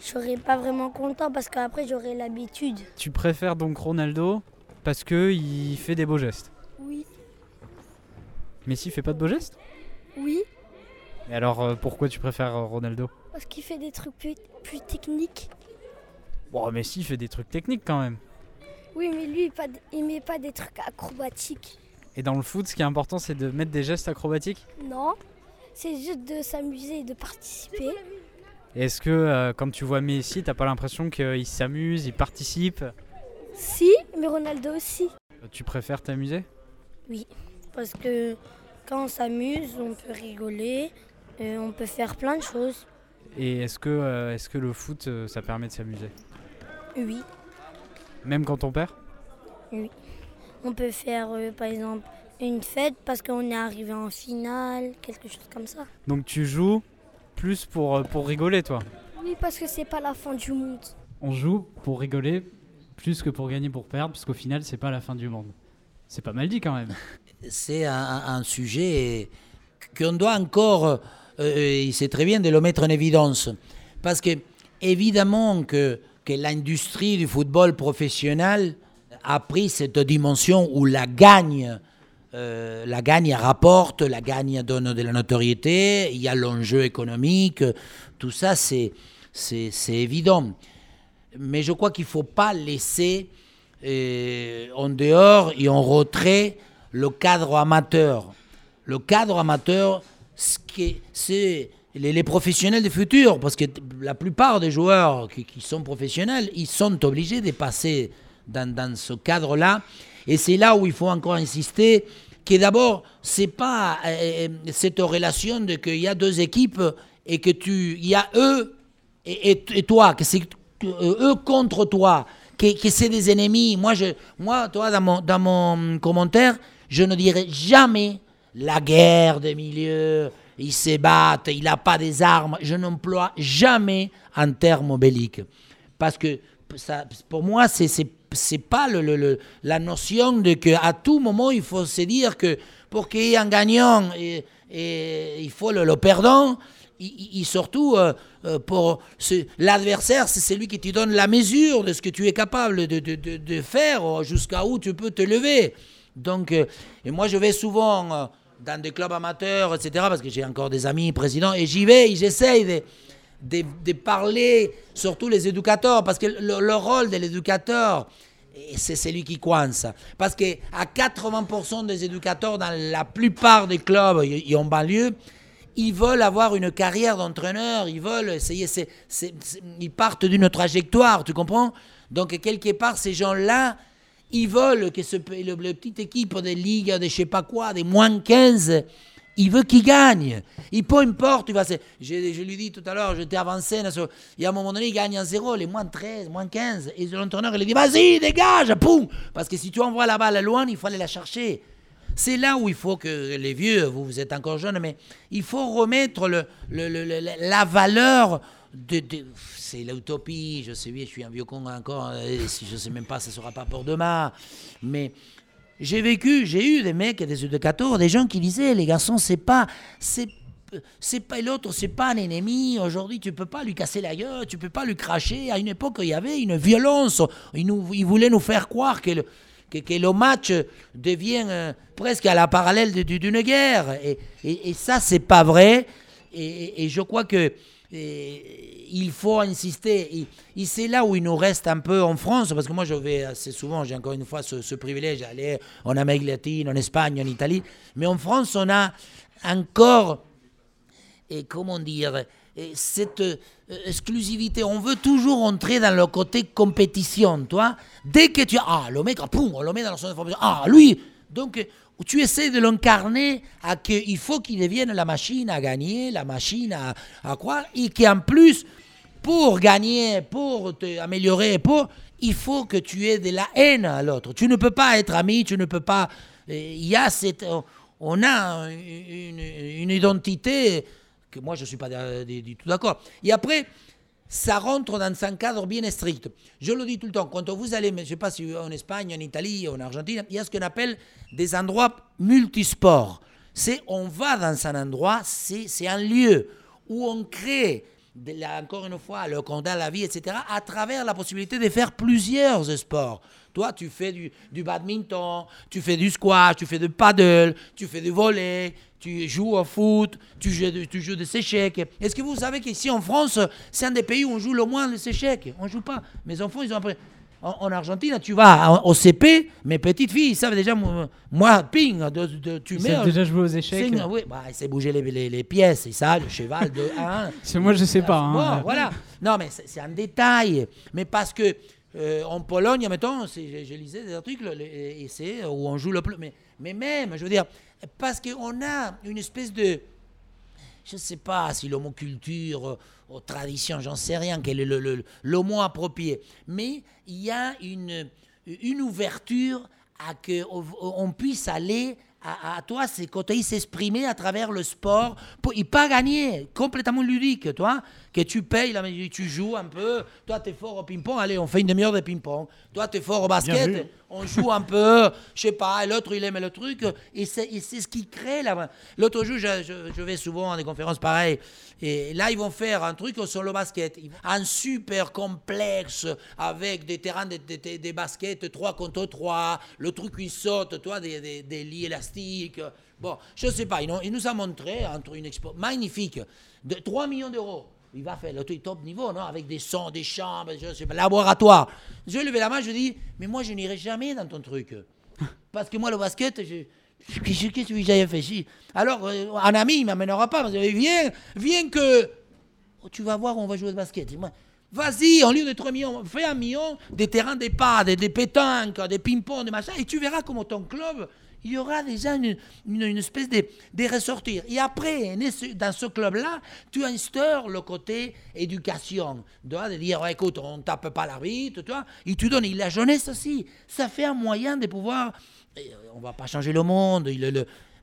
je serai pas vraiment content parce qu'après, j'aurai l'habitude. Tu préfères donc Ronaldo parce que il fait des beaux gestes? Oui. Messi fait pas de beaux gestes? Oui. Et alors euh, pourquoi tu préfères euh, Ronaldo? Parce qu'il fait des trucs plus, plus techniques. Bon, Messi fait des trucs techniques quand même. Oui, mais lui, il met pas des trucs acrobatiques. Et dans le foot, ce qui est important, c'est de mettre des gestes acrobatiques? Non. C'est juste de s'amuser et de participer. Est-ce que euh, quand tu vois Messi, t'as pas l'impression qu'il s'amuse, il participe? Si, mais Ronaldo aussi. Tu préfères t'amuser? Parce que quand on s'amuse, on peut rigoler, euh, on peut faire plein de choses. Et est-ce que, euh, est-ce que le foot, euh, ça permet de s'amuser? Oui. Même quand on perd? On peut faire, euh, par exemple, une fête parce qu'on est arrivé en finale, quelque chose comme ça. Donc tu joues plus pour, euh, pour rigoler, toi Oui, parce que c'est pas la fin du monde. On joue pour rigoler plus que pour gagner, pour perdre, parce qu'au final, c'est pas la fin du monde. C'est pas mal dit quand même. c'est un, un sujet qu'on doit encore, euh, euh, c'est très bien de le mettre en évidence, parce que évidemment que, que l'industrie du football professionnel a pris cette dimension où la gagne, euh, la gagne rapporte, la gagne donne de la notoriété, il y a l'enjeu économique, tout ça c'est c'est évident. Mais je crois qu'il ne faut pas laisser euh, en dehors et en retrait le cadre amateur. Le cadre amateur, c'est les, les professionnels du futur, parce que la plupart des joueurs qui, qui sont professionnels, ils sont obligés de passer dans, dans ce cadre-là. Et c'est là où il faut encore insister que d'abord, c'est pas euh, cette relation de qu'il y a deux équipes et que tu, il y a eux et, et- toi, que c'est euh, eux contre toi, que, c'est des ennemis. Moi, je, moi toi, dans mon, dans mon commentaire, je ne dirais jamais la guerre des milieux, ils se battent, il n'a pas des armes. Je n'emploie jamais un terme bellique. Parce que pour moi, c'est c'est pas la notion de que à tout moment il faut se dire que pour qu'il y ait un gagnant et, et il faut le, perdant, il- surtout, euh, euh, pour l'adversaire, c'est celui qui te donne la mesure de ce que tu es capable de, faire, jusqu'à où tu peux te lever. Donc, euh, et moi, je vais souvent dans des clubs amateurs, etc., parce que j'ai encore des amis présidents, et j'y vais, et j'essaye de, de, parler, surtout les éducateurs, parce que le, le rôle de l'éducateur, c'est celui qui coince. Parce que à 80% des éducateurs dans la plupart des clubs et en banlieue, ils veulent avoir une carrière d'entraîneur, ils veulent essayer, ils partent d'une trajectoire, tu comprends? Donc quelque part, ces gens-là, ils veulent que ce, le, le petite équipe des ligues, de je sais pas quoi, des moins 15, il veut qu'il gagne. Il peu importe, il va, se- je, je lui dis tout à l'heure, j'étais avancé, sur- et à un moment donné, il gagne en 0, les moins 13, moins 15. Et l'entraîneur, il lui dit, vas-y, dégage, poum Parce que si tu envoies la balle loin, il faut aller la chercher. C'est là où il faut que les vieux, vous, vous êtes encore jeunes, mais il faut remettre le, la valeur de. c'est l'utopie, je sais bien, je suis un vieux con encore, si je sais même pas, ça sera pas pour demain. Mais j'ai vécu, j'ai eu des mecs, des éducateurs, des gens qui disaient, les garçons, c'est pas. C'est c'est pas l'autre, c'est pas un ennemi. Aujourd'hui, tu peux pas lui casser la gueule, tu peux pas lui cracher. À une époque, il y avait une violence. Ils, nous, voulaient nous faire croire que le, que, que le match devient euh, presque à la parallèle d'une guerre. Et, et, et ça, c'est pas vrai. Et, et- je crois que il faut insister. Et, c'est là où il nous reste un peu en France, parce que moi, je vais assez souvent, j'ai encore une fois ce, privilège d'aller en Amérique latine, en Espagne, en Italie. Mais en France, on a encore et comment dire, et cette euh, exclusivité. On veut toujours entrer dans le côté compétition, toi. Dès que tu ah le mec, ah, poum, on le met dans son information. Ah lui, donc tu essaies de l'incarner à qu'il faut qu'il devienne la machine à gagner, la machine à, à quoi, et qu'en plus pour gagner, pour te améliorer, pour il faut que tu aies de la haine à l'autre. Tu ne peux pas être ami, tu ne peux pas. euh, Il y a cette, on a une, identité que moi je ne suis pas euh, du tout d'accord. Et après, ça rentre dans un cadre bien strict. Je le dis tout le temps, quand vous allez, je ne sais pas si en Espagne, en Italie, en Argentine, il y a ce qu'on appelle des endroits multisports. C'est on va dans un endroit, c'est un lieu où on crée, encore une fois, le condamne la vie, etc., à travers la possibilité de faire plusieurs sports. Toi, tu fais du, badminton, tu fais du squash, tu fais du paddle, tu fais du volley, tu joues au foot, tu joues, tu joues des échecs. Est-ce que vous savez qu'ici en France, c'est un des pays où on joue le moins les échecs On ne joue pas. Mes enfants, ils ont appris. En, en Argentine, tu vas au CP, mes petites filles, ils savent déjà, moi, ping, de, de- tu Ils mets. savent déjà jouer aux échecs. c'est- oui, bah, il sait bouger les, les- les pièces, c'est ça, le cheval de 1. C'est moi, je sais pas. hein. Bon, voilà. Non, mais c'est un détail. Mais parce que euh, en Pologne, mettons, je, je lisais des articles les- et c'est où on joue le plus. Mais, mais même, je veux dire, parce qu'on a une espèce de. Je ne sais pas si le mot culture, euh, ou tradition, j'en sais rien, quel est le, mot approprié. Mais il y a une, ouverture à qu'on on puisse aller à, à toi, c'est quand il s'exprimer à travers le sport, il pas gagner, complètement ludique, toi, que tu payes, tu joues un peu, toi tu es fort au ping-pong, allez, on fait une demi-heure de ping-pong, toi tu es fort au basket, on joue un peu, je sais pas, l'autre il aime le truc, et c'est ce qui crée là. L'autre jour, je, je- je vais souvent à des conférences pareilles, et là ils vont faire un truc sur le basket, un super complexe avec des terrains de, de- de- des baskets 3 contre 3, le truc qui saute, toi, des, des, des lits élastiques. Bon, je sais pas, ils, nous- ont montré un truc, une expo magnifique, de 3 millions d'euros. Il va faire le truc top niveau, non Avec des sons, des chambres, je sais pas, laboratoire. Je levais la main, je dis, mais moi je n'irai jamais dans ton truc. Parce que moi, le basket, je. Qu'est-ce que tu veux que j'aille faire ici Alors, euh, un ami, il m'amènera pas. Parce que viens, viens que. Oh, tu vas voir, on va jouer au basket. Vas-y, en lieu de 3 millions, fais un million, des terrains d'EHPAD, des, des pétanques, des ping-pong, des machins, et tu verras comment ton club, il y aura déjà une, une, espèce de, ressortir. Et après, dans ce club-là, tu instaures le côté éducation. Tu de dire, Ouais, écoute, on ne tape pas l'arbitre, tu vois, et tu donnes et la jeunesse aussi. Ça fait un moyen de pouvoir. euh, On va pas changer le monde,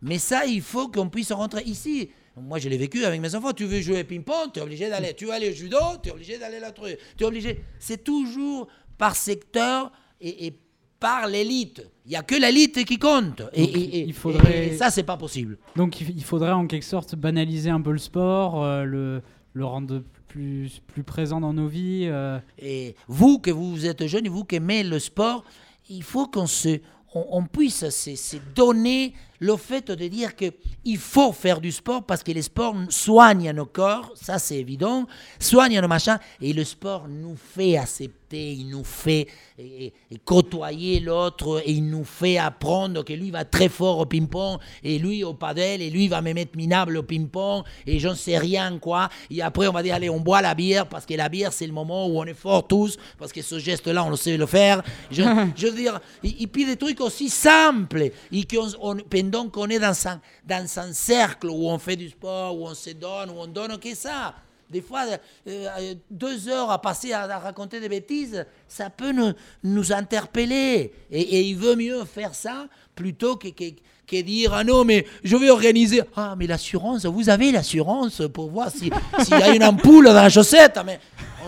mais ça, il faut qu'on puisse rentrer ici. Moi, je l'ai vécu avec mes enfants. Tu veux jouer ping-pong, tu es obligé d'aller. Tu veux aller au judo, tu es obligé d'aller là-dessus. Tu es obligé. C'est toujours par secteur et, et par l'élite. Il n'y a que l'élite qui compte. Et, et- il faudrait- et ça, c'est pas possible. Donc il faudrait en quelque sorte banaliser un peu le sport, euh, le, le rendre plus, plus présent dans nos vies. euh. Et vous, que vous êtes jeune, vous qui aimez le sport, il faut qu'on se, on, on puisse se, se donner le fait de dire que il faut faire du sport parce que le sport soigne nos corps, ça c'est évident, soigne nos machins, et le sport nous fait accepter, il nous fait et- et- et côtoyer l'autre, et il nous fait apprendre que lui va très fort au ping-pong, et lui au padel, et lui va me mettre minable au ping-pong, et j'en sais rien quoi. Et après on va dire, allez, on boit la bière, parce que la bière c'est le moment où on est fort tous, parce que ce geste-là on le sait le faire. Je, je veux dire, et, et puis des trucs aussi simples, et qu'on, on- pendant qu'on est dans un, dans un cercle où on fait du sport, où on se donne, où on donne que ça. Des fois, euh, euh, deux heures à passer à, raconter des bêtises, ça peut nous, nous interpeller. Et, il veut mieux faire ça plutôt que, que, que dire Ah non, mais je vais organiser. Ah, mais l'assurance, vous avez l'assurance pour voir si- s'il y a une ampoule dans la chaussette. Mais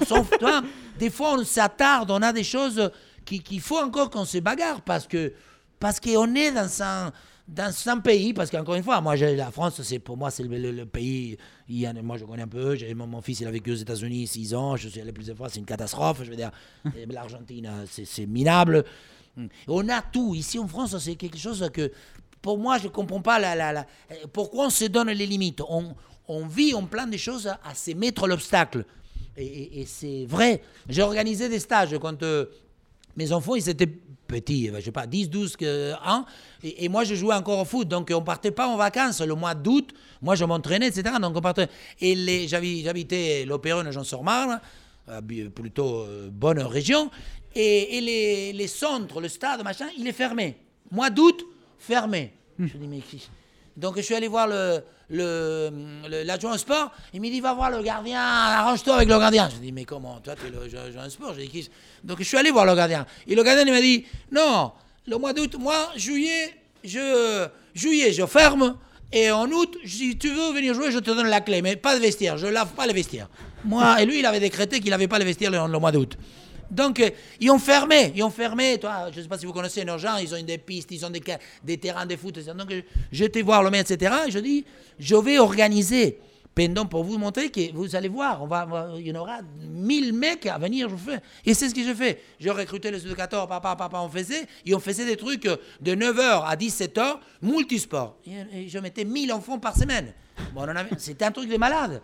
on s'en fout. hein. Des fois, on s'attarde, on a des choses qui- qu'il faut encore qu'on se bagarre parce que parce qu'on est dans un, dans un pays, parce qu'encore une fois, moi, la France, c'est pour moi, c'est le, le- le pays, il moi je connais un peu, mon, mon fils, il a vécu aux États-Unis 6 ans, je suis allé plusieurs fois, c'est une catastrophe, je veux dire, l'Argentine, c'est- minable. On a tout, ici en France, c'est quelque chose que, pour moi, je ne comprends pas la, la- la- pourquoi on se donne les limites. On, on vit, on plein de choses à, à se mettre l'obstacle. Et, et- et c'est vrai. J'ai organisé des stages quand euh, mes enfants, ils étaient petits, euh, je sais pas, 10, 12 que- ans, et, moi, je jouais encore au foot, donc on partait pas en vacances le mois d'août, moi, je m'entraînais, etc., donc on partait, et j'habitais l'Opéron Jean-sur-Marne, euh, bi- plutôt euh, bonne région, et, les, les centres, le stade, machin, il est fermé. Mois d'août, fermé. Je dis, mais donc je suis allé voir le, le, le- l'adjoint au sport. Il me dit va voir le gardien, arrange-toi avec le gardien. Je dis mais comment Toi tu es l'adjoint au sport. Donc je suis allé voir le gardien. Et le gardien il m'a dit non, le mois d'août, moi juillet, je juillet je ferme. Et en août, si tu veux venir jouer, je te donne la clé, mais pas de vestiaire. Je lave pas les vestiaires. Moi, et lui, il avait décrété qu'il n'avait pas les vestiaires le, le mois d'août. Donc, euh, ils ont fermé, ils ont fermé. Toi, je ne sais pas si vous connaissez nos gens, ils ont des pistes, ils ont des, des terrains de foot. etc. Donc, euh, j'étais voir le maire, etc. Et je dis, je vais organiser pendant pour vous montrer que vous allez voir, on va, il y en aura 1000 mecs à venir. Je fais. Et c'est ce que je fais. J'ai recruté les éducateurs, papa, papa, on faisait. Et on faisait des trucs euh, de 9h à 17h, multisport. Et, et je mettais 1000 enfants par semaine. Bon, C'était un truc de malade.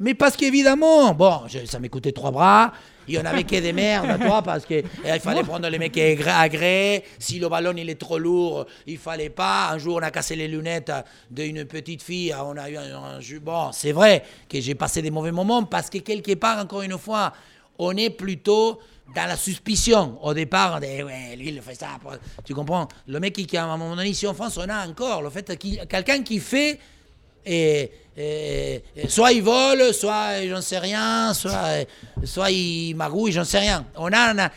Mais parce qu'évidemment, bon, je- ça m'écoutait trois bras. Il y en avait que des merdes, toi, parce qu'il fallait prendre les mecs à gré- à gré. Si le ballon il est trop lourd, il fallait pas. Un jour, on a cassé les lunettes d'une petite fille. On a eu un, un. Bon, c'est vrai que j'ai passé des mauvais moments parce que quelque part, encore une fois, on est plutôt dans la suspicion. Au départ, on dit, ouais, lui, il fait ça. Tu comprends? Le mec qui, à un moment donné, ici en France, on a encore le fait qu'il quelqu'un qui fait et, soit il vole, soit j'en sais rien, soit, soit il magouille, j'en sais rien. On a,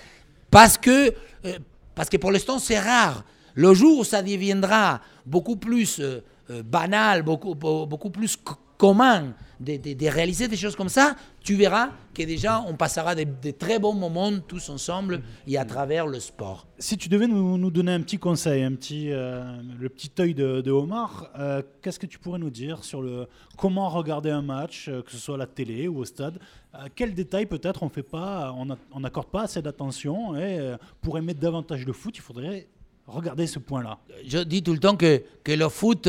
parce que euh, parce que pour l'instant c'est rare. Le jour où ça deviendra beaucoup plus euh, euh, banal, beaucoup beau- beaucoup plus co- commun de, de- de réaliser des choses comme ça, tu verras que déjà on passera des, des très bons moments tous ensemble et à travers le sport. Si tu devais nous, nous donner un petit conseil, un petit, euh, le petit œil de, de Omar, euh, qu'est-ce que tu pourrais nous dire sur le comment regarder un match, euh, que ce soit à la télé ou au stade? Euh, Quels détails peut-être on fait pas, on n'accorde pas assez d'attention et pour aimer davantage le foot, il faudrait regarder ce point-là. je dis tout le temps que, que le foot,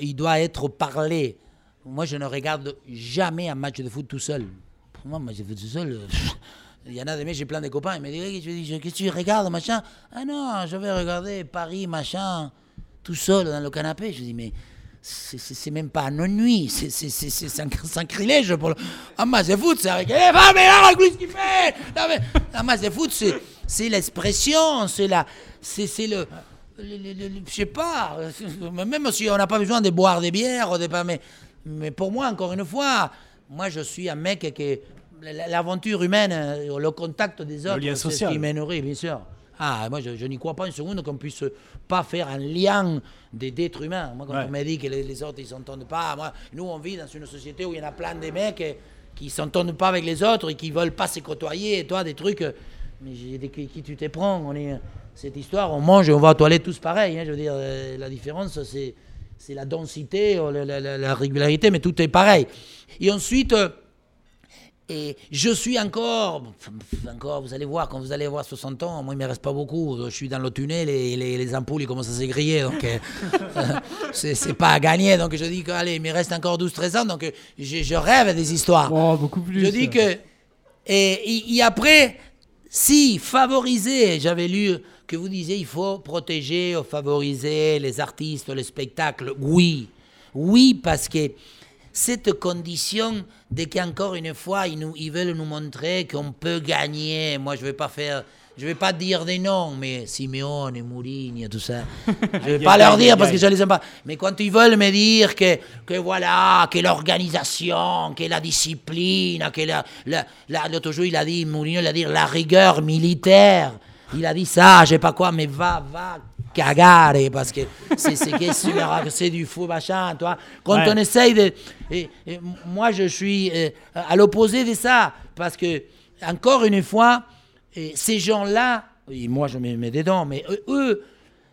il doit être parlé. Moi, je ne regarde jamais un match de foot tout seul. Pour moi, un match de foot tout seul, euh, il y en a des mecs, j'ai plein de copains, ils me disent, dis, qu'est-ce que tu regardes, machin? Ah non, je vais regarder Paris, machin, tout seul dans le canapé. Je dis, mais c'est- même pas un ennui, c'est un sacrilège pour le... Un match de foot, c'est avec femmes, mais là, ce qu'il fait Non, mais Un match de foot, c'est- l'expression, c'est la... C'est le... je sais pas, même si on n'a pas besoin de boire des bières, des mais, mais pour moi, encore une fois, moi je suis un mec qui. L'aventure humaine, euh, le contact des autres, lien c'est ce social. qui me nourrit, bien sûr. Ah, moi je, je n'y crois pas une seconde qu'on puisse pas faire un lien des- d'êtres humains. Moi, quand Ouais. on m'a dit que les, les autres ils s'entendent pas, moi, nous on vit dans une société où il y en a plein de mecs euh, qui s'entendent pas avec les autres et qui veulent pas se côtoyer, et toi des trucs. euh, Mais qui, qui tu te prends on est, Cette histoire, on mange et on va aux toilettes tous pareil. hein, je veux dire, euh, la différence, c'est, c'est la densité, euh, la, la- la- la régularité, mais tout est pareil. Et ensuite, euh, et je suis encore, encore, vous allez voir, quand vous allez avoir 60 ans, moi il ne me reste pas beaucoup. Je suis dans le tunnel et les, les ampoules ils commencent à se griller. Donc euh, c'est, pas à gagner. Donc je dis que, allez, il me reste encore 12-13 ans. Donc euh, je, je rêve des histoires. Oh, beaucoup plus. Je dis que. Et, et- et après, si favoriser, j'avais lu que vous disiez il faut protéger ou favoriser les artistes, les spectacles. Oui. Oui, parce que cette condition de qu'encore une fois, nous, ils veulent nous montrer qu'on peut gagner. Moi, je ne vais pas faire. Je vais pas dire des noms, mais Simeone, Mourinho, tout ça. Je vais pas leur dire parce que je les aime pas. Mais quand ils veulent me dire que, que voilà, que l'organisation, que la discipline, que la, la, la- l'autre jour il a dit, Mourinho il a dit la rigueur militaire. Il a dit ça, je sais pas quoi, mais va, va cagare parce que c'est c'est c'est- du fou machin, toi. Quand Ouais. on essaye de, et- et moi je suis euh, à l'opposé de ça parce que encore une fois, et ces gens-là, moi je me mets dedans, mais eux,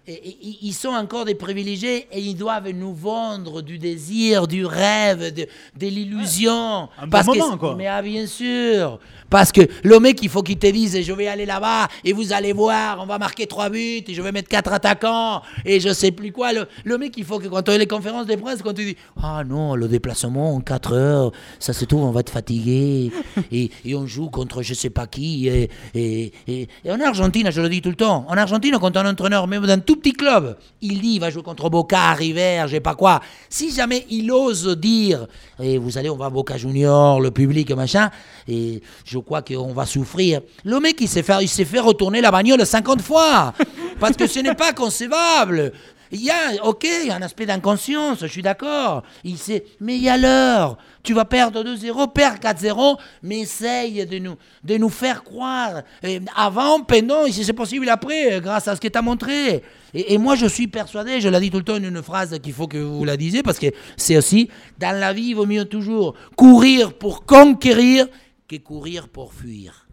et- et- ils sont encore des privilégiés et ils doivent nous vendre du désir, du rêve, de, de l'illusion. Un bon Parce que- moment, quoi. Mais ah, bien sûr. Parce que le mec, il faut qu'il te dise je vais aller là-bas et vous allez voir, on va marquer trois buts et je vais mettre quatre attaquants et je sais plus quoi. Le, le mec, il faut que quand on a les conférences de presse, quand tu dis ah non, le déplacement en 4 heures, ça se trouve, on va être fatigué et, et on joue contre je sais pas qui. Et, et, et- et en Argentine, je le dis tout le temps, en Argentine, quand un entraîneur, même dans un petit club, il dit il va jouer contre Boca, River, je sais pas quoi. Si jamais il ose dire et vous allez, on va à Boca Junior, le public, machin, et je crois qu'on va souffrir. Le mec, il s'est fait, il s'est fait retourner la bagnole 50 fois, parce que ce n'est pas concevable. Il y a, ok, il y a un aspect d'inconscience, je suis d'accord. Il sait, mais il y a l'heure. Tu vas perdre 2-0, perdre 4-0, mais essaye de nous, de nous faire croire. Et avant, pendant, et si c'est possible après, euh, grâce à ce que tu as montré. Et, et moi, je suis persuadé, je l'ai dit tout le temps, une phrase qu'il faut que vous la disiez, parce que c'est aussi, dans la vie, il vaut mieux toujours courir pour conquérir que courir pour fuir.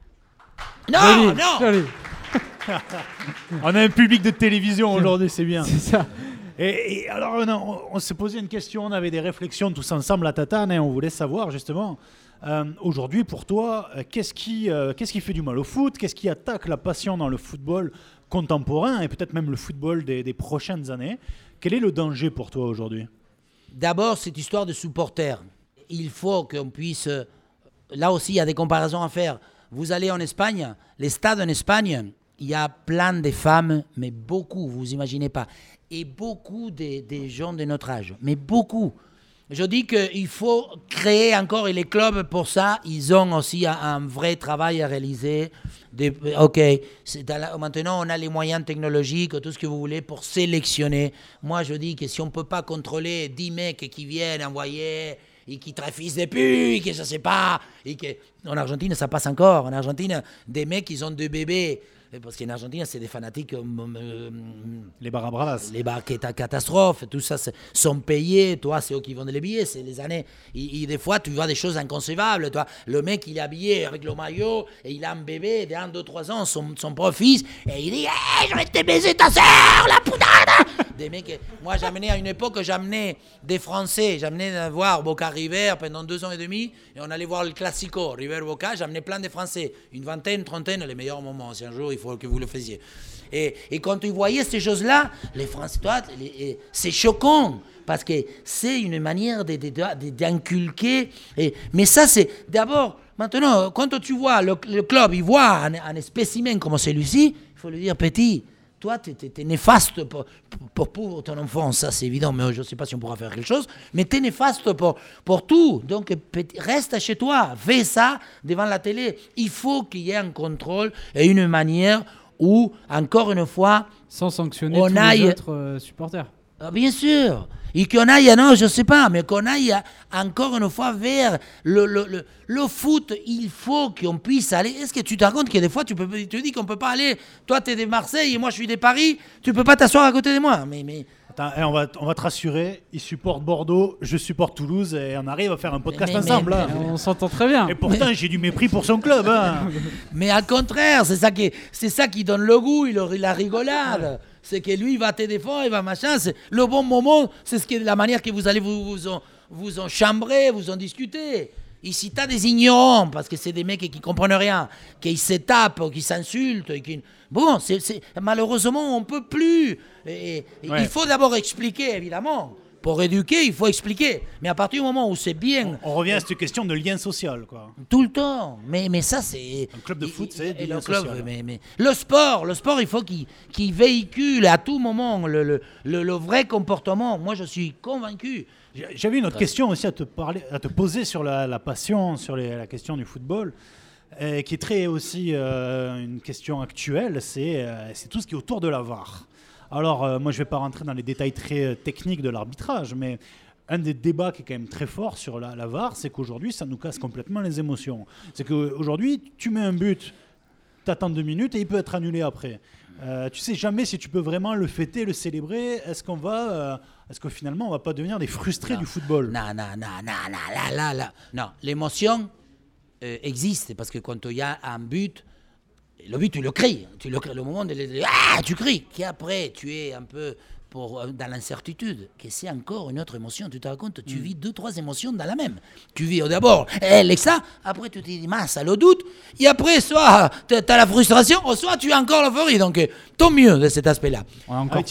Non, non. On a un public de télévision aujourd'hui, c'est bien. C'est ça. Et, et alors, on, s'est posé une question, on avait des réflexions tous ensemble à Tatane, et on voulait savoir justement, euh, aujourd'hui pour toi, euh, qu'est-ce qui, euh, qu'est-ce qui fait du mal au foot? Qu'est-ce qui attaque la passion dans le football contemporain et peut-être même le football des, des prochaines années? Quel est le danger pour toi aujourd'hui? D'abord, cette histoire de supporters. Il faut qu'on puisse. Là aussi, il y a des comparaisons à faire. Vous allez en Espagne, les stades en Espagne, il y a plein de femmes, mais beaucoup, vous imaginez pas. Et beaucoup des des gens de notre âge, mais beaucoup. Je dis qu'il faut créer encore, et les clubs, pour ça, ils ont aussi un, vrai travail à réaliser. Ok, maintenant on a les moyens technologiques, tout ce que vous voulez, pour sélectionner. Moi, je dis que si on ne peut pas contrôler 10 mecs qui viennent envoyer et qui trafiquent des et que je sais pas, et que... En Argentine, ça passe encore. En Argentine, des mecs, ils ont deux bébés. Parce qu'en Argentine, c'est des fanatiques... euh, euh, Les barabravas. les bars qui est à catastrophe, tout ça sont payés, toi c'est eux qui vendent les billets, c'est les années. Et, et des fois tu vois des choses inconcevables, toi. Le mec il est habillé avec le maillot et il a un bébé de 1, 2, 3 ans, son, son propre fils, et il dit hey, je vais te baiser ta sœur, la putain Des mecs, moi j'amenais à une époque, j'amenais des Français, j'amenais voir Boca River pendant deux ans et demi, et on allait voir le Classico, River Boca, j'amenais plein de Français, une vingtaine, trentaine, les meilleurs moments, si un jour il faut que vous le faisiez. Et, et quand tu voyais ces choses-là, les Français, c'est choquant. Parce que c'est une manière d'inculquer. mais ça, c'est d'abord, maintenant, quand tu vois le, le club, il voit un, un spécimen comme celui-ci, il faut lui dire, petit, toi, tu es, néfaste pour, pour, pour ton enfant, ça c'est évident, mais je ne sais pas si on pourra faire quelque chose, mais tu es néfaste pour, pour tout. Donc, reste chez toi, fais ça devant la télé. Il faut qu'il y ait un contrôle et une manière où, encore une fois, Sans sanctionner On tous aille- les autres euh, supporters. ah, Bien sûr. Et qu'on aille, non, je sais pas, mais qu'on aille encore une fois vers le, le, le, le foot. Il faut qu'on puisse aller. Est-ce que tu te rends compte que des fois, tu, peux, dis qu'on peut pas aller. Toi, tu es de Marseille et moi, je suis de Paris. Tu peux pas t'asseoir à côté de moi. Mais Attends, eh, on, va, on va te rassurer, il supporte Bordeaux, je supporte Toulouse et on arrive à faire un podcast Mais- mais- ensemble. hein. On s'entend très bien. Et pourtant, j'ai du mépris pour son club. hein. Mais au contraire, c'est ça qui, c'est ça qui donne le goût, il, la rigolade. C'est que lui, il va te défendre, il va machin. C'est le bon moment, c'est ce qui est la manière que vous allez vous, vous, en, vous en chambrer, vous en discuter. Ici, t'as des ignorants, parce que c'est des mecs qui comprennent rien, qui se tapent, qui s'insultent. et Qui... Bon, malheureusement, on peut plus. Et- et Ouais. Il faut d'abord expliquer, évidemment. Pour éduquer, il faut expliquer. Mais à partir du moment où c'est bien, On revient à cette question de lien social. Quoi. tout le temps. Mais, mais ça, c'est. Un club de foot, c'est Et du le lien club, social. mais, mais le sport, le sport, il faut qu'il véhicule à tout moment le, le, le- le vrai comportement. Moi, je suis convaincu. J'avais une autre question aussi à te, parler, à te poser sur la, la passion, sur les- la question du football, qui est très aussi euh, une question actuelle, c'est euh, c'est tout ce qui est autour de la VAR. Alors, euh, moi, je ne vais pas rentrer dans les détails très techniques de l'arbitrage, mais un des débats qui est quand même très fort sur la, la VAR, c'est qu'aujourd'hui, ça nous casse complètement les émotions. C'est qu'aujourd'hui, tu mets un but, tu attends deux minutes et il peut être annulé après. Euh, tu sais jamais si tu peux vraiment le fêter, le célébrer. Est-ce qu'on va, est-ce que finalement on va pas devenir des frustrés du football Non, non, non, non, non, là, là, là. Non, l'émotion euh, existe parce que quand il y a un but, le but, tu le cries. Tu le cries. Le moment de, de- ah, tu cries. Qu'après, tu es un peu pour, euh, dans l'incertitude, que c'est encore une autre émotion. Tu te rends compte, tu vis deux, trois émotions dans la même. Tu vis d'abord elle et ça, après tu te dis, mince, le doute, et après, soit tu as la frustration, ou soit tu as encore l'euphorie. Donc, euh, tant mieux de cet aspect-là.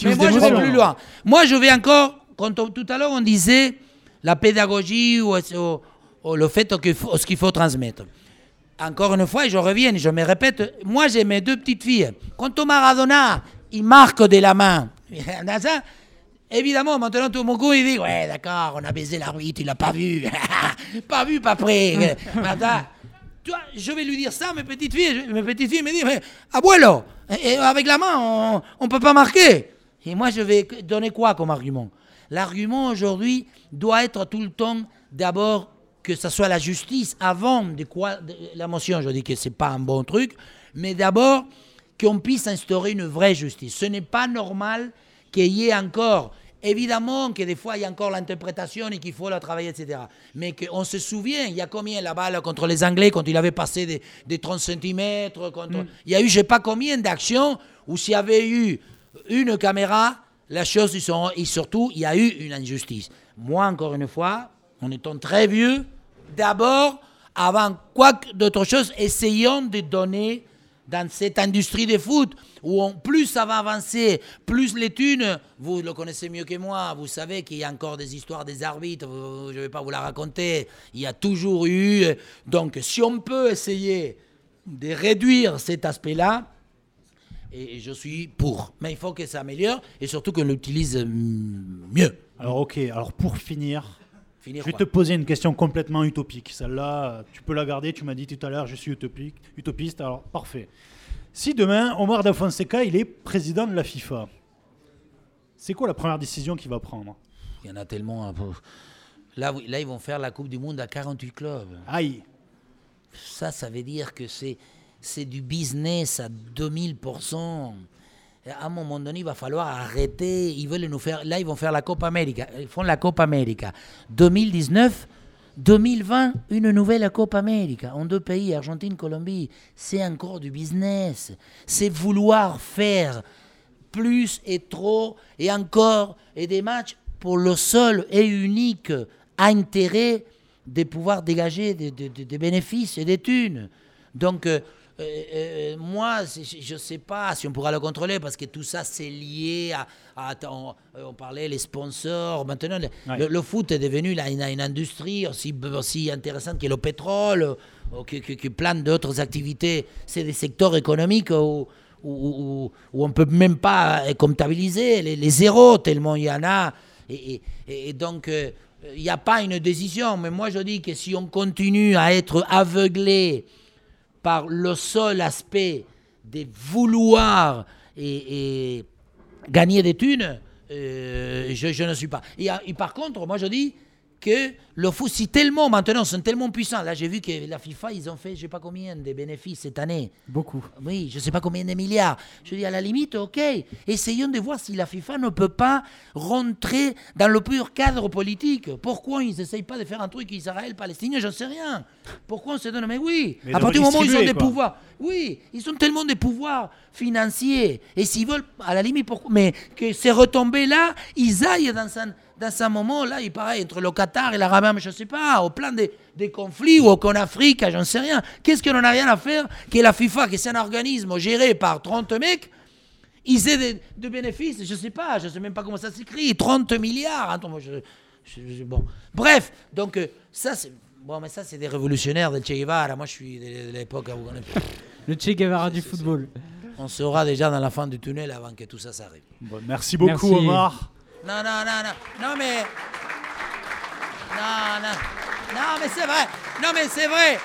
Plus Mais moi, je vais plus loin. Moi, je vais encore. Quand on- tout à l'heure, on disait la pédagogie ou, ou- ou le fait que ce qu'il faut transmettre. Encore une fois, et je reviens, je me répète, moi, j'ai mes deux petites filles. Quand au Maradona, il marque de la main. Dans ça, évidemment, maintenant, tout mon coup, il dit Ouais, d'accord, on a baisé l'arbitre, il l'a pas vu. pas vu, pas prêt. Maintenant, tu vois, je vais lui dire ça, mes petites filles. Mes petites filles me disent, mais abuelo, et- avec la main, on, on peut pas marquer. Et moi, je vais donner quoi comme argument? L'argument aujourd'hui doit être tout le temps, d'abord, que ce soit la justice avant de quoi de- la motion. Je dis que c'est pas un bon truc, mais d'abord qu'on puisse instaurer une vraie justice. Ce n'est pas normal qu'il y ait encore Évidemment que des fois, il y a encore l'interprétation et qu'il faut la travailler, etc. Mais qu'on se souvient, il y a combien la balle contre les Anglais quand il avait passé des, des 30 cm contre... Il y a eu je sais pas combien d'actions où s'il y avait eu une caméra, la chose, ils sont, et surtout, il y a eu une injustice. Moi, encore une fois, en étant très vieux, d'abord, avant quoi d'autre chose, essayons de donner dans cette industrie de foot, où plus ça va avancer, plus les thunes, vous le connaissez mieux que moi, vous savez qu'il y a encore des histoires des arbitres, je ne vais pas vous la raconter, il y a toujours eu. Donc si on peut essayer de réduire cet aspect-là, et je suis pour. Mais il faut que ça améliore, et surtout qu'on l'utilise mm, mieux. Alors ok, alors pour finir, Finir je vais quoi te poser une question complètement utopique. Celle-là, tu peux la garder, tu m'as dit tout à l'heure, je suis utopique, utopiste, alors parfait. Si demain, Omar Da Fonseca, il est président de la FIFA, c'est quoi la première décision qu'il va prendre? Il y en a tellement. hein, pour- Là, oui, là, ils vont faire la Coupe du Monde à 48 clubs. Aïe Ça, ça veut dire que c'est, c'est du business à 2000%. À un moment donné, il va falloir arrêter. Ils veulent nous faire. Là, ils vont faire la Copa América. Ils font la Copa América. 2019, 2020, une nouvelle Copa América. En deux pays, Argentine, Colombie. C'est encore du business. C'est vouloir faire plus et trop et encore et des matchs pour le seul et unique intérêt de pouvoir dégager des, des- bénéfices et des thunes. Donc, euh, euh, euh, moi, je ne sais pas si on pourra le contrôler parce que tout ça, c'est lié à. à- attends, on, on parlait les sponsors. Maintenant, le, Ouais. le- le foot est devenu là, une, une industrie aussi, aussi intéressante que le pétrole, ou que, que- que plein d'autres activités. C'est des secteurs économiques où, où, où- où on ne peut même pas euh, comptabiliser les, les zéros, tellement il y en a. Et, et- et donc, euh, il n'y a pas une décision. Mais moi, je dis que si on continue à être aveuglé par le seul aspect de vouloir et, gagner des thunes, euh, je, ne suis pas. Et, et par contre, moi, je dis que le foot, si tellement maintenant, sont tellement puissants. Là, j'ai vu que la FIFA, ils ont fait, je sais pas combien de bénéfices cette année. Beaucoup. Oui, je sais pas combien de milliards. Je dis, à la limite, ok, essayons de voir si la FIFA ne peut pas rentrer dans le pur cadre politique. Pourquoi ils n'essayent pas de faire un truc Israël-Palestinien J'en sais rien. Pourquoi on se donne? Mais oui, Mais à partir du moment où ils ont des pouvoirs. Oui, ils ont tellement de pouvoirs financiers. Et s'ils veulent, à la limite, pourquoi? Mais que ces retombées-là, ils aillent dans un, dans un moment, là, il paraît, entre le Qatar et l'Arabie, je ne sais pas, au plan des, des conflits ou au qu'en Afrique, j'en sais rien. Qu'est-ce qu'on n'en a rien à faire que la FIFA, que c'est un organisme géré par 30 mecs, ils aient des- de bénéfices, je ne sais pas, je ne sais même pas comment ça s'écrit, 30 milliards. Je- je- je- bon. Bref, donc euh, ça, c'est... Bon, mais ça, c'est des révolutionnaires de Che Guevara. Moi, je suis de, de l'époque où on, est- Le Che Guevara du football. on sera déjà dans la fin du tunnel avant que tout ça s'arrive. Bon, merci beaucoup, Merci. Omar. Non, non, non, non. Non, mais. Non, non. Non, mais c'est vrai. Non, mais c'est vrai.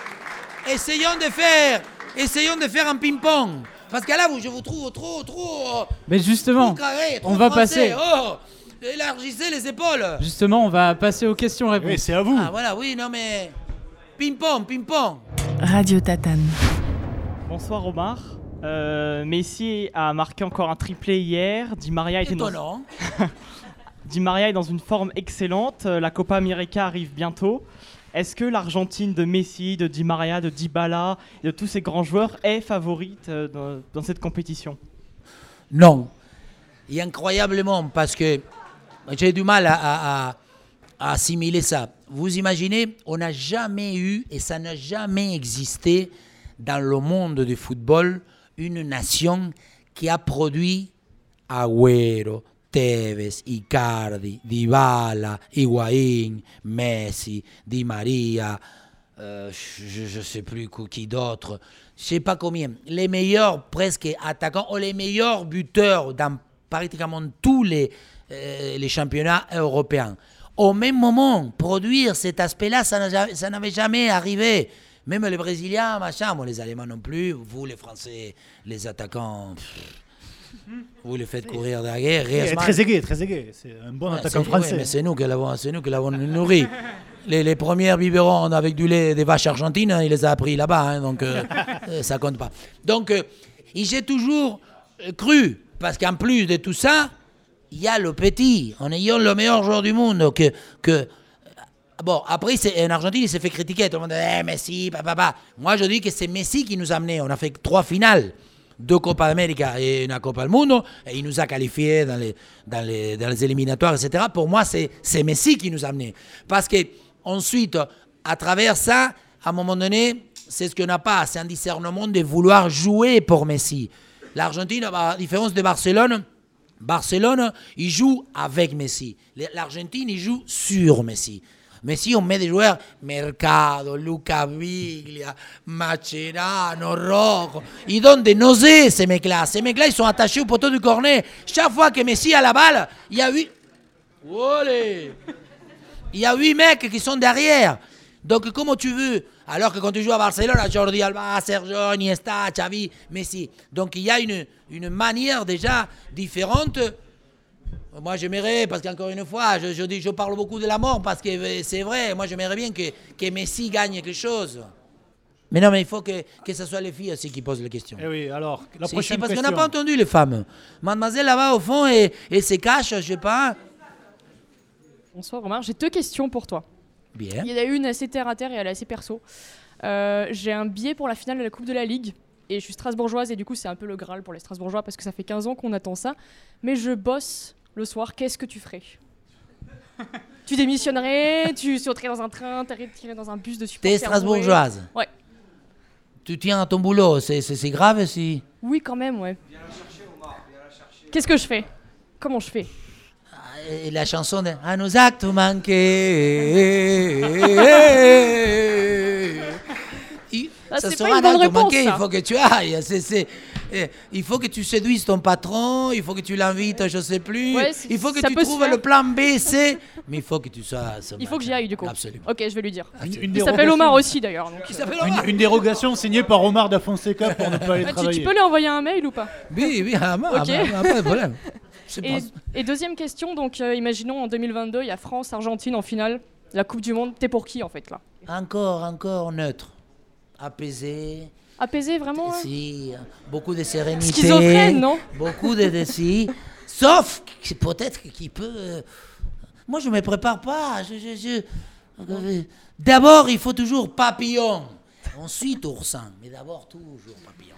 Essayons de faire. Essayons de faire un ping-pong. Parce que là, vous, je vous trouve trop, trop. Mais justement, trop carré, trop on va français. passer. Oh Élargissez les épaules. justement, on va passer aux questions-réponses. Oui, c'est à vous. Ah, voilà, oui, non, mais. Ping-pong, ping-pong. Radio Tatane. Bonsoir Omar. Euh, Messi a marqué encore un triplé hier. Di Maria, était dans, Étonnant. Di Maria est dans une forme excellente. Euh, La Copa América arrive bientôt. Est-ce que l'Argentine de Messi, de Di Maria, de Dybala et de tous ces grands joueurs est favorite euh, dans, dans cette compétition? Non. Et incroyablement, parce que j'ai du mal à, à- à- à assimiler ça. Vous imaginez, on n'a jamais eu, et ça n'a jamais existé dans le monde du football, une nation qui a produit Agüero, Tevez, Icardi, Dybala, Higuaín, Messi, Di Maria, euh, je ne sais plus qui d'autre, je sais pas combien, les meilleurs presque attaquants ou les meilleurs buteurs dans pratiquement tous les, euh, les championnats européens. Au même moment, produire cet aspect-là, ça n'avait jamais arrivé. Même les Brésiliens, machin, bon, les Allemands non plus, vous les Français, les attaquants, vous les faites courir de la guerre. Il est Griezmann- très aigué, très aigué. C'est un bon attaquant français. mais c'est nous qui l'avons, c'est nous qui l'avons nourri. Les, les premières biberons avec du lait des vaches argentines, hein, il les a appris là-bas, hein, donc euh, euh, ça compte pas. Donc, euh, j'ai toujours euh, cru, parce qu'en plus de tout ça, il y a le petit, en ayant le meilleur joueur du monde, que, que Bon, après, en Argentine, il s'est fait critiquer. Tout le monde dit eh, Messi, papa, papa. Moi, je dis que c'est Messi qui nous a amenés. On a fait trois finales. Deux Copa América et une Copa del Mundo. Et il nous a qualifiés dans les, dans les, dans les éliminatoires, etc. Pour moi, c'est, Messi qui nous a amenés. Parce que, ensuite, à travers ça, à un moment donné, c'est ce qu'on n'a pas. C'est un discernement de vouloir jouer pour Messi. L'Argentine, à la différence de Barcelone, Barcelone, il joue avec Messi. L'Argentine, il joue sur Messi. Messi, on met des joueurs Mercado, Luca Viglia, Macerano, Rocco. Ils donnent des nausées, ces mecs-là. Ces mecs-là, ils sont attachés au poteau du cornet. Chaque fois que Messi a la balle, il y a huit. Il y a huit mecs qui sont derrière. Donc, comment tu veux? Alors que quand tu joues à Barcelone, Jordi Alba, Sergio, Iniesta, Xavi, Messi. Donc, il y a une, une manière déjà différente. Moi, j'aimerais, parce qu'encore une fois, je, je dis, je parle beaucoup de la mort, parce que euh, c'est vrai, moi, j'aimerais bien que, que Messi gagne quelque chose. Mais non, mais il faut que, que ce soit les filles aussi qui posent les questions. Eh oui, alors, la prochaine c'est parce qu'on question. n'a pas entendu les femmes. Mademoiselle là-bas au fond, et, et se cache, je sais pas. Bonsoir Romain, j'ai deux questions pour toi. Bien. Il y en a une assez terre à terre et elle est assez perso. Euh, j'ai un billet pour la finale de la Coupe de la Ligue et je suis strasbourgeoise et du coup c'est un peu le Graal pour les Strasbourgeois parce que ça fait 15 ans qu'on attend ça. Mais je bosse le soir, qu'est-ce que tu ferais Tu démissionnerais, tu sauterais dans un train, t'irais dans un bus de supporters T'es strasbourgeoise. Ouais. Tu tiens à ton boulot, c'est grave si. Oui quand même, ouais. Qu'est-ce que je fais? Comment je fais? Et la chanson de À nos actes manqués. Ah, ça c'est sera pas une un acte manqué, il faut que tu ailles. c'est- eh, il faut que tu séduises ton patron, il faut que tu l'invites, je sais plus. Ouais, il faut que tu trouves le plan B, C. Mais il faut que tu sois. Il faut que j'y aille du coup. Absolument. Ok, je vais lui dire. Une, une Il s'appelle Omar aussi d'ailleurs. s'appelle Une, dérogation signée par Omar da Fonseca pour ne pas aller Ah, tu, travailler. tu peux lui envoyer un mail ou pas? Oui, oui, ah, ah, Ok. ah, pas de problème. Et deuxième question, donc euh, imaginons en 2022, il y a France-Argentine en finale. La Coupe du Monde, t'es pour qui en fait là? Encore, encore neutre. Apaisé. Apaisé vraiment hein Si, beaucoup de sérénité. Schizophrène, non Beaucoup de, de si. Sauf que peut-être qu'il peut. euh, Moi, je me prépare pas. Je, je- je- D'abord, il faut toujours papillon. Ensuite, oursin. Mais d'abord, toujours papillon.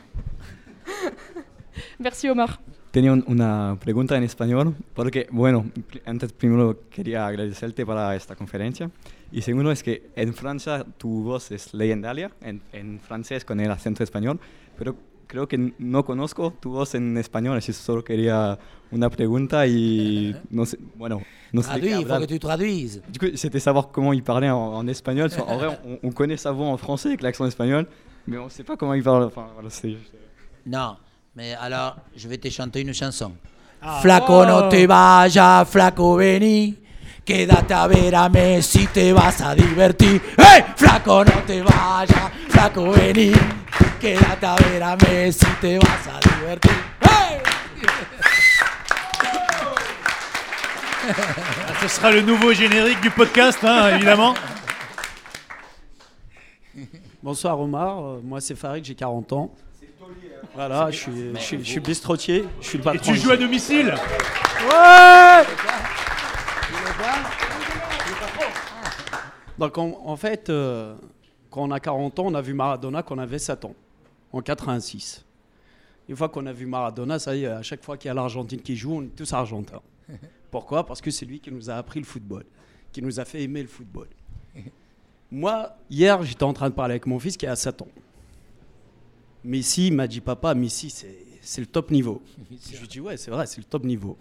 Merci Omar. Tenía un- una pregunta en español, porque, bueno, antes primero quería agradecerte para esta conferencia. Y segundo es que en Francia tu voz es legendaria, en, en francés con el acento español, pero creo que no conozco tu voz en español, así solo quería una pregunta y no sé, bueno, no Traduis, il faut que tu traduises. Du coup, c'était savoir comment il parlait en, en espagnol. En vrai, on, on connaît sa voix en français avec l'accent espagnol, mais on ne sait pas comment il parle. Enfin, voilà, c'est juste- Non, mais alors, je vais te chanter une chanson. Ah. Flaco, no Oh. te vayas, flaco, vení. Quédate a ver a Messi, te vas a divertir. ¡Hey! Flaco, no te vayas, flaco, vení. Quédate a ver a Messi, te vas a divertir. ¡Hey! Ce sera le nouveau générique du podcast, hein, évidemment. Bonsoir Omar, moi c'est Farid, j'ai 40 ans. Voilà, je suis, je suis, je suis bistrotier, je suis le Et patron. tu joues à domicile? Ouais Donc en, en fait, euh, quand on a 40 ans, on a vu Maradona quand on avait 7 ans, en 86. Une fois qu'on a vu Maradona, ça y est, à chaque fois qu'il y a l'Argentine qui joue, on est tous argentins. Pourquoi? Parce que c'est lui qui nous a appris le football, qui nous a fait aimer le football. Moi, hier, j'étais en train de parler avec mon fils qui a 7 ans. Messi m'a dit, papa, Messi, c'est c'est le top niveau. Je lui dis, ouais, c'est vrai, c'est le top niveau.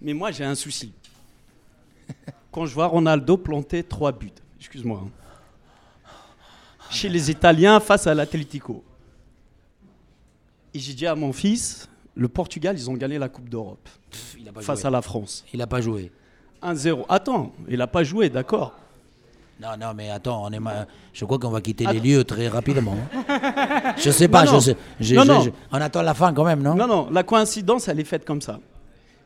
Mais moi, j'ai un souci. Quand je vois Ronaldo planter trois buts, excuse-moi, hein, chez les Italiens face à l'Atletico. Et j'ai dit à mon fils, le Portugal, ils ont gagné la Coupe d'Europe face joué. à la France. Il n'a pas joué. 1-0. Attends, il n'a pas joué, d'accord. Non, non, mais attends, on est ma- je crois qu'on va quitter Attends. les lieux très rapidement. hein. Je sais pas, Non, non. je sais. je- Non, je- non. je- on attend la fin quand même, non? Non, non, la coïncidence, elle est faite comme ça.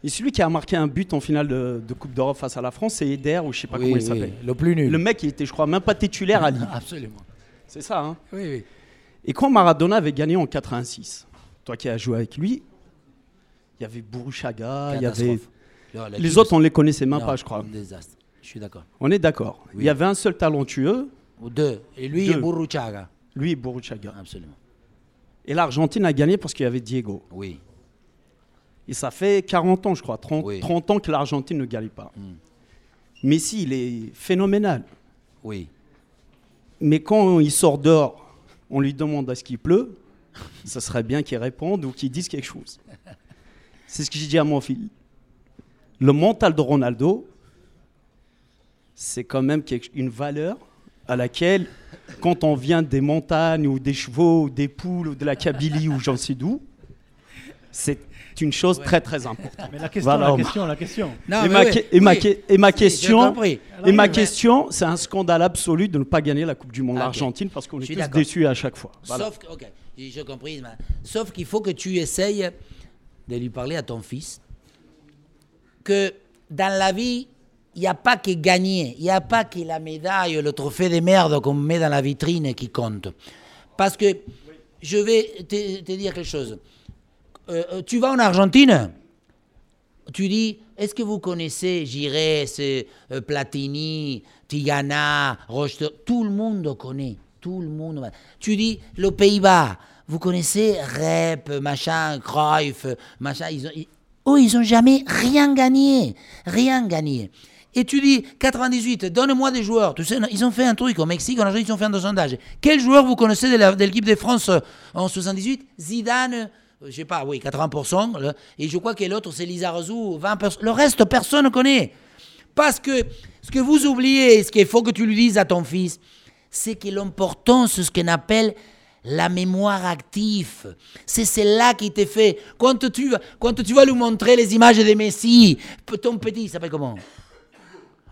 Et celui qui a marqué un but en finale de, de Coupe d'Europe face à la France, c'est Eder, ou je sais pas Oui, comment il oui, s'appelle. le plus nul. Le mec, il était, je crois, même pas titulaire à Lille. Absolument. C'est ça, hein Oui, oui. Et quand Maradona avait gagné en 86, toi qui as joué avec lui, il y avait Bourruchaga, il y avait... Non, Les autres, on les connaissait même Non, pas, je crois. un désastre. Je suis d'accord. On est d'accord. Oui. Il y avait un seul talentueux, Ou deux. Et lui Deux. et Burruchaga. lui et Bourruchaga. Absolument. Et l'Argentine a gagné parce qu'il y avait Diego. Oui. Et ça fait 40 ans, je crois, 30, Oui. 30 ans que l'Argentine ne gagne pas. Mm. Messi, il est phénoménal. Oui. Mais quand il sort dehors, on lui demande est-ce qu'il pleut, ça serait bien qu'il réponde ou qu'il dise quelque chose. C'est ce que j'ai dit à mon fils. Le mental de Ronaldo, c'est quand même une valeur à laquelle, quand on vient des montagnes ou des chevaux ou des poules ou de la Kabylie ou j'en sais d'où, c'est une chose très très importante. Mais la question, Voilà, la question, la question. Non, et, mais ma, oui, que- et ma que- et ma question, et oui, ma mais- question, c'est un scandale absolu de ne pas gagner la Coupe du Monde Ah, l'Argentine parce qu'on Je est tous déçus à chaque fois. Voilà. Sauf que, ok, j'ai j'ai compris. mais- Sauf qu'il faut que tu essayes de lui parler à ton fils que dans la vie, il n'y a pas que gagner, il n'y a pas que la médaille, le trophée de merde qu'on met dans la vitrine qui compte. Parce que je vais te, te dire quelque chose. Euh, euh, tu vas en Argentine, tu dis, est-ce que vous connaissez Giresse, euh, Platini, Tigana, Rocheteau Tout le monde connaît. Tout le monde. Tu dis, le Pays-Bas, vous connaissez Rep, machin, Cruyff, machin. Ils ont, ils- eux, ils n'ont jamais rien gagné. Rien gagné. Et tu dis, 98, donne-moi des joueurs. Tu sais, ils ont fait un truc au Mexique, en Argentine, ils ont fait un sondage. Quel joueur vous connaissez de l'équipe de France euh, en 78 Zidane, je sais pas, oui, 80%. le- et je crois que l'autre, c'est Lizarazu, 20%. Le reste, personne ne connaît. Parce que ce que vous oubliez, ce qu'il faut que tu lui dises à ton fils, c'est que l'important, c'est ce qu'on appelle la mémoire active. C'est celle-là qui te fait. Quand tu, quand tu vas lui montrer les images de Messi, ton petit, il s'appelle comment?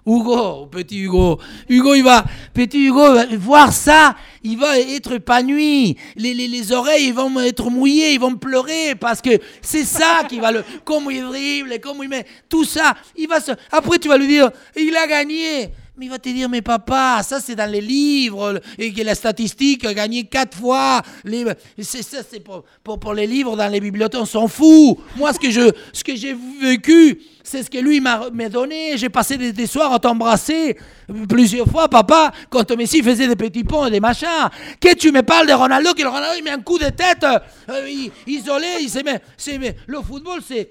Hugo, petit Hugo. Hugo, il va, petit Hugo, va voir ça, il va être épanoui. Les, les, les oreilles ils vont être mouillées, ils vont pleurer parce que c'est ça qui va le. Comme il dribble, comme il met. Tout ça, il va se. Après, tu vas lui dire, il a gagné. Mais il va te dire, mais papa, ça c'est dans les livres, et que la statistique a gagné quatre fois. Les... C'est ça, c'est pour, pour, pour les livres dans les bibliothèques, on s'en fout. Moi, ce que je, ce que j'ai vécu, c'est ce que lui m'a donné. J'ai passé des, des soirs à t'embrasser plusieurs fois, papa, quand Messi faisait des petits ponts et des machins. Que tu me parles de Ronaldo, que le Ronaldo il met un coup de tête euh, il- isolé, il se met, c'est- mais le football c'est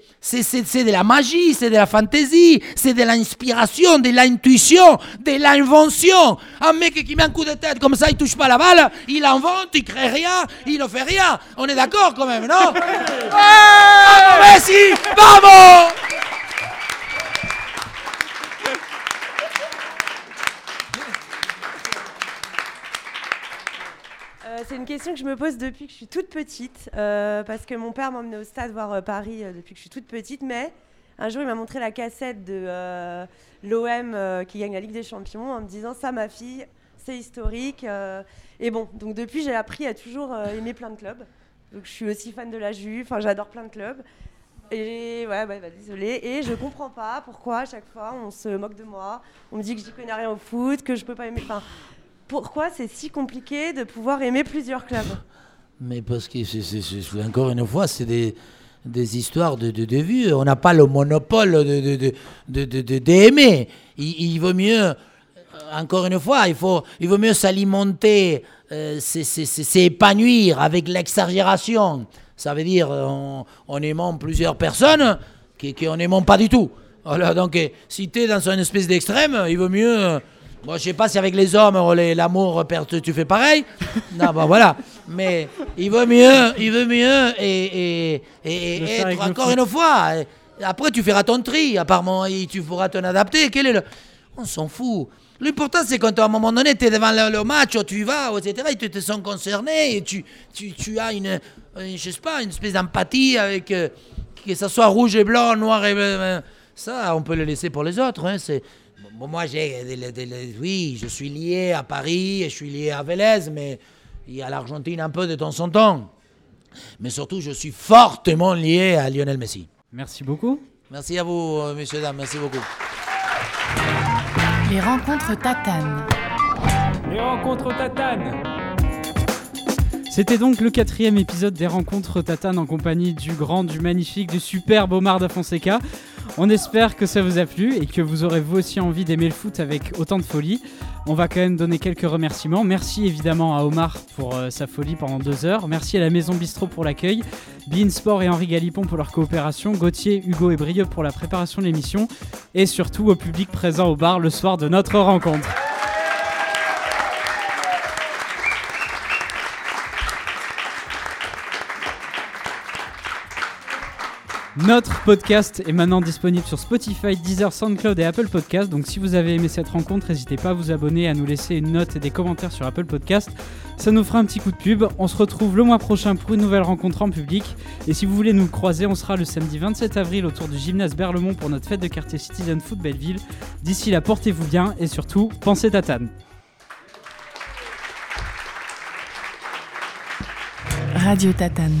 de la magie, c'est de la fantaisie, c'est de l'inspiration, de l'intuition, de l'invention. Un mec qui met un coup de tête comme ça, il touche pas la balle, il invente, il crée rien, il ne fait rien. On est d'accord quand même, non? Vamos Messi, vamos c'est une question que je me pose depuis que je suis toute petite, euh, parce que mon père m'a emmené au stade voir euh, Paris euh, depuis que je suis toute petite, mais un jour il m'a montré la cassette de l'OM qui gagne la Ligue des Champions en me disant ça ma fille, c'est historique. euh. et bon, donc depuis j'ai appris à toujours euh, aimer plein de clubs. Donc je suis aussi fan de la Juve, enfin j'adore plein de clubs. Et ouais, ouais, bah, désolé. Et je comprends pas pourquoi à chaque fois on se moque de moi, on me dit que j'y connais rien au foot, que je peux pas aimer. Enfin, pourquoi c'est si compliqué de pouvoir aimer plusieurs clubs? Mais parce que, c'est- encore une fois, c'est des, des histoires de, de, de. On n'a pas le monopole de, de, de, d'aimer. Il, il vaut mieux, euh, encore une fois, il, faut, il vaut mieux s'alimenter, euh, s'épanouir avec l'exagération. Ça veut dire euh, en aimant plusieurs personnes qu'en n'aimant pas du tout. Voilà, donc euh, si tu es dans une espèce d'extrême, il vaut mieux... euh, Bon, je sais pas si avec les hommes, euh, l'amour, tu fais pareil. Non, bon, voilà. Mais il vaut mieux, il vaut mieux et, être encore une fois. Après, tu feras ton tri. Apparemment, et tu pourras t'en adapter. Quel est le... On s'en fout. L'important, c'est quand à un moment donné, tu es devant le, le match, tu y vas, etc., et tu te sens concerné, et tu, tu, tu as une, une- je sais pas, une espèce d'empathie avec, euh, que ce soit rouge et blanc, noir et euh, ça, on peut le laisser pour les autres. Hein, c'est... Bon, moi, j'ai, des- des- des- oui, je suis lié à Paris, et je suis lié à Vélez, mais il y a l'Argentine un peu de temps en temps. Mais surtout, je suis fortement lié à Lionel Messi. Merci beaucoup. Merci à vous, euh, messieurs, dames, merci beaucoup. Les rencontres tatanes. Les rencontres tatanes. C'était donc le quatrième épisode des rencontres Tatane en compagnie du grand, du magnifique, du superbe Omar da Fonseca. On espère que ça vous a plu et que vous aurez vous aussi envie d'aimer le foot avec autant de folie. On va quand même donner quelques remerciements. Merci évidemment à Omar pour euh, sa folie pendant deux heures. Merci à la Maison Bistrot pour l'accueil. Bein Sport et Henri Galipon pour leur coopération. Gauthier, Hugo et Brieux pour la préparation de l'émission. Et surtout au public présent au bar le soir de notre rencontre. Notre podcast est maintenant disponible sur Spotify, Deezer, SoundCloud et Apple Podcast. Donc si vous avez aimé cette rencontre, n'hésitez pas à vous abonner, à nous laisser une note et des commentaires sur Apple Podcast. Ça nous fera un petit coup de pub. On se retrouve le mois prochain pour une nouvelle rencontre en public. Et si vous voulez nous croiser, on sera le samedi 27 avril autour du gymnase Berlemont pour notre fête de quartier Citizen Foot Belleville. D'ici là, portez-vous bien et surtout, pensez tatane. Radio Tatane.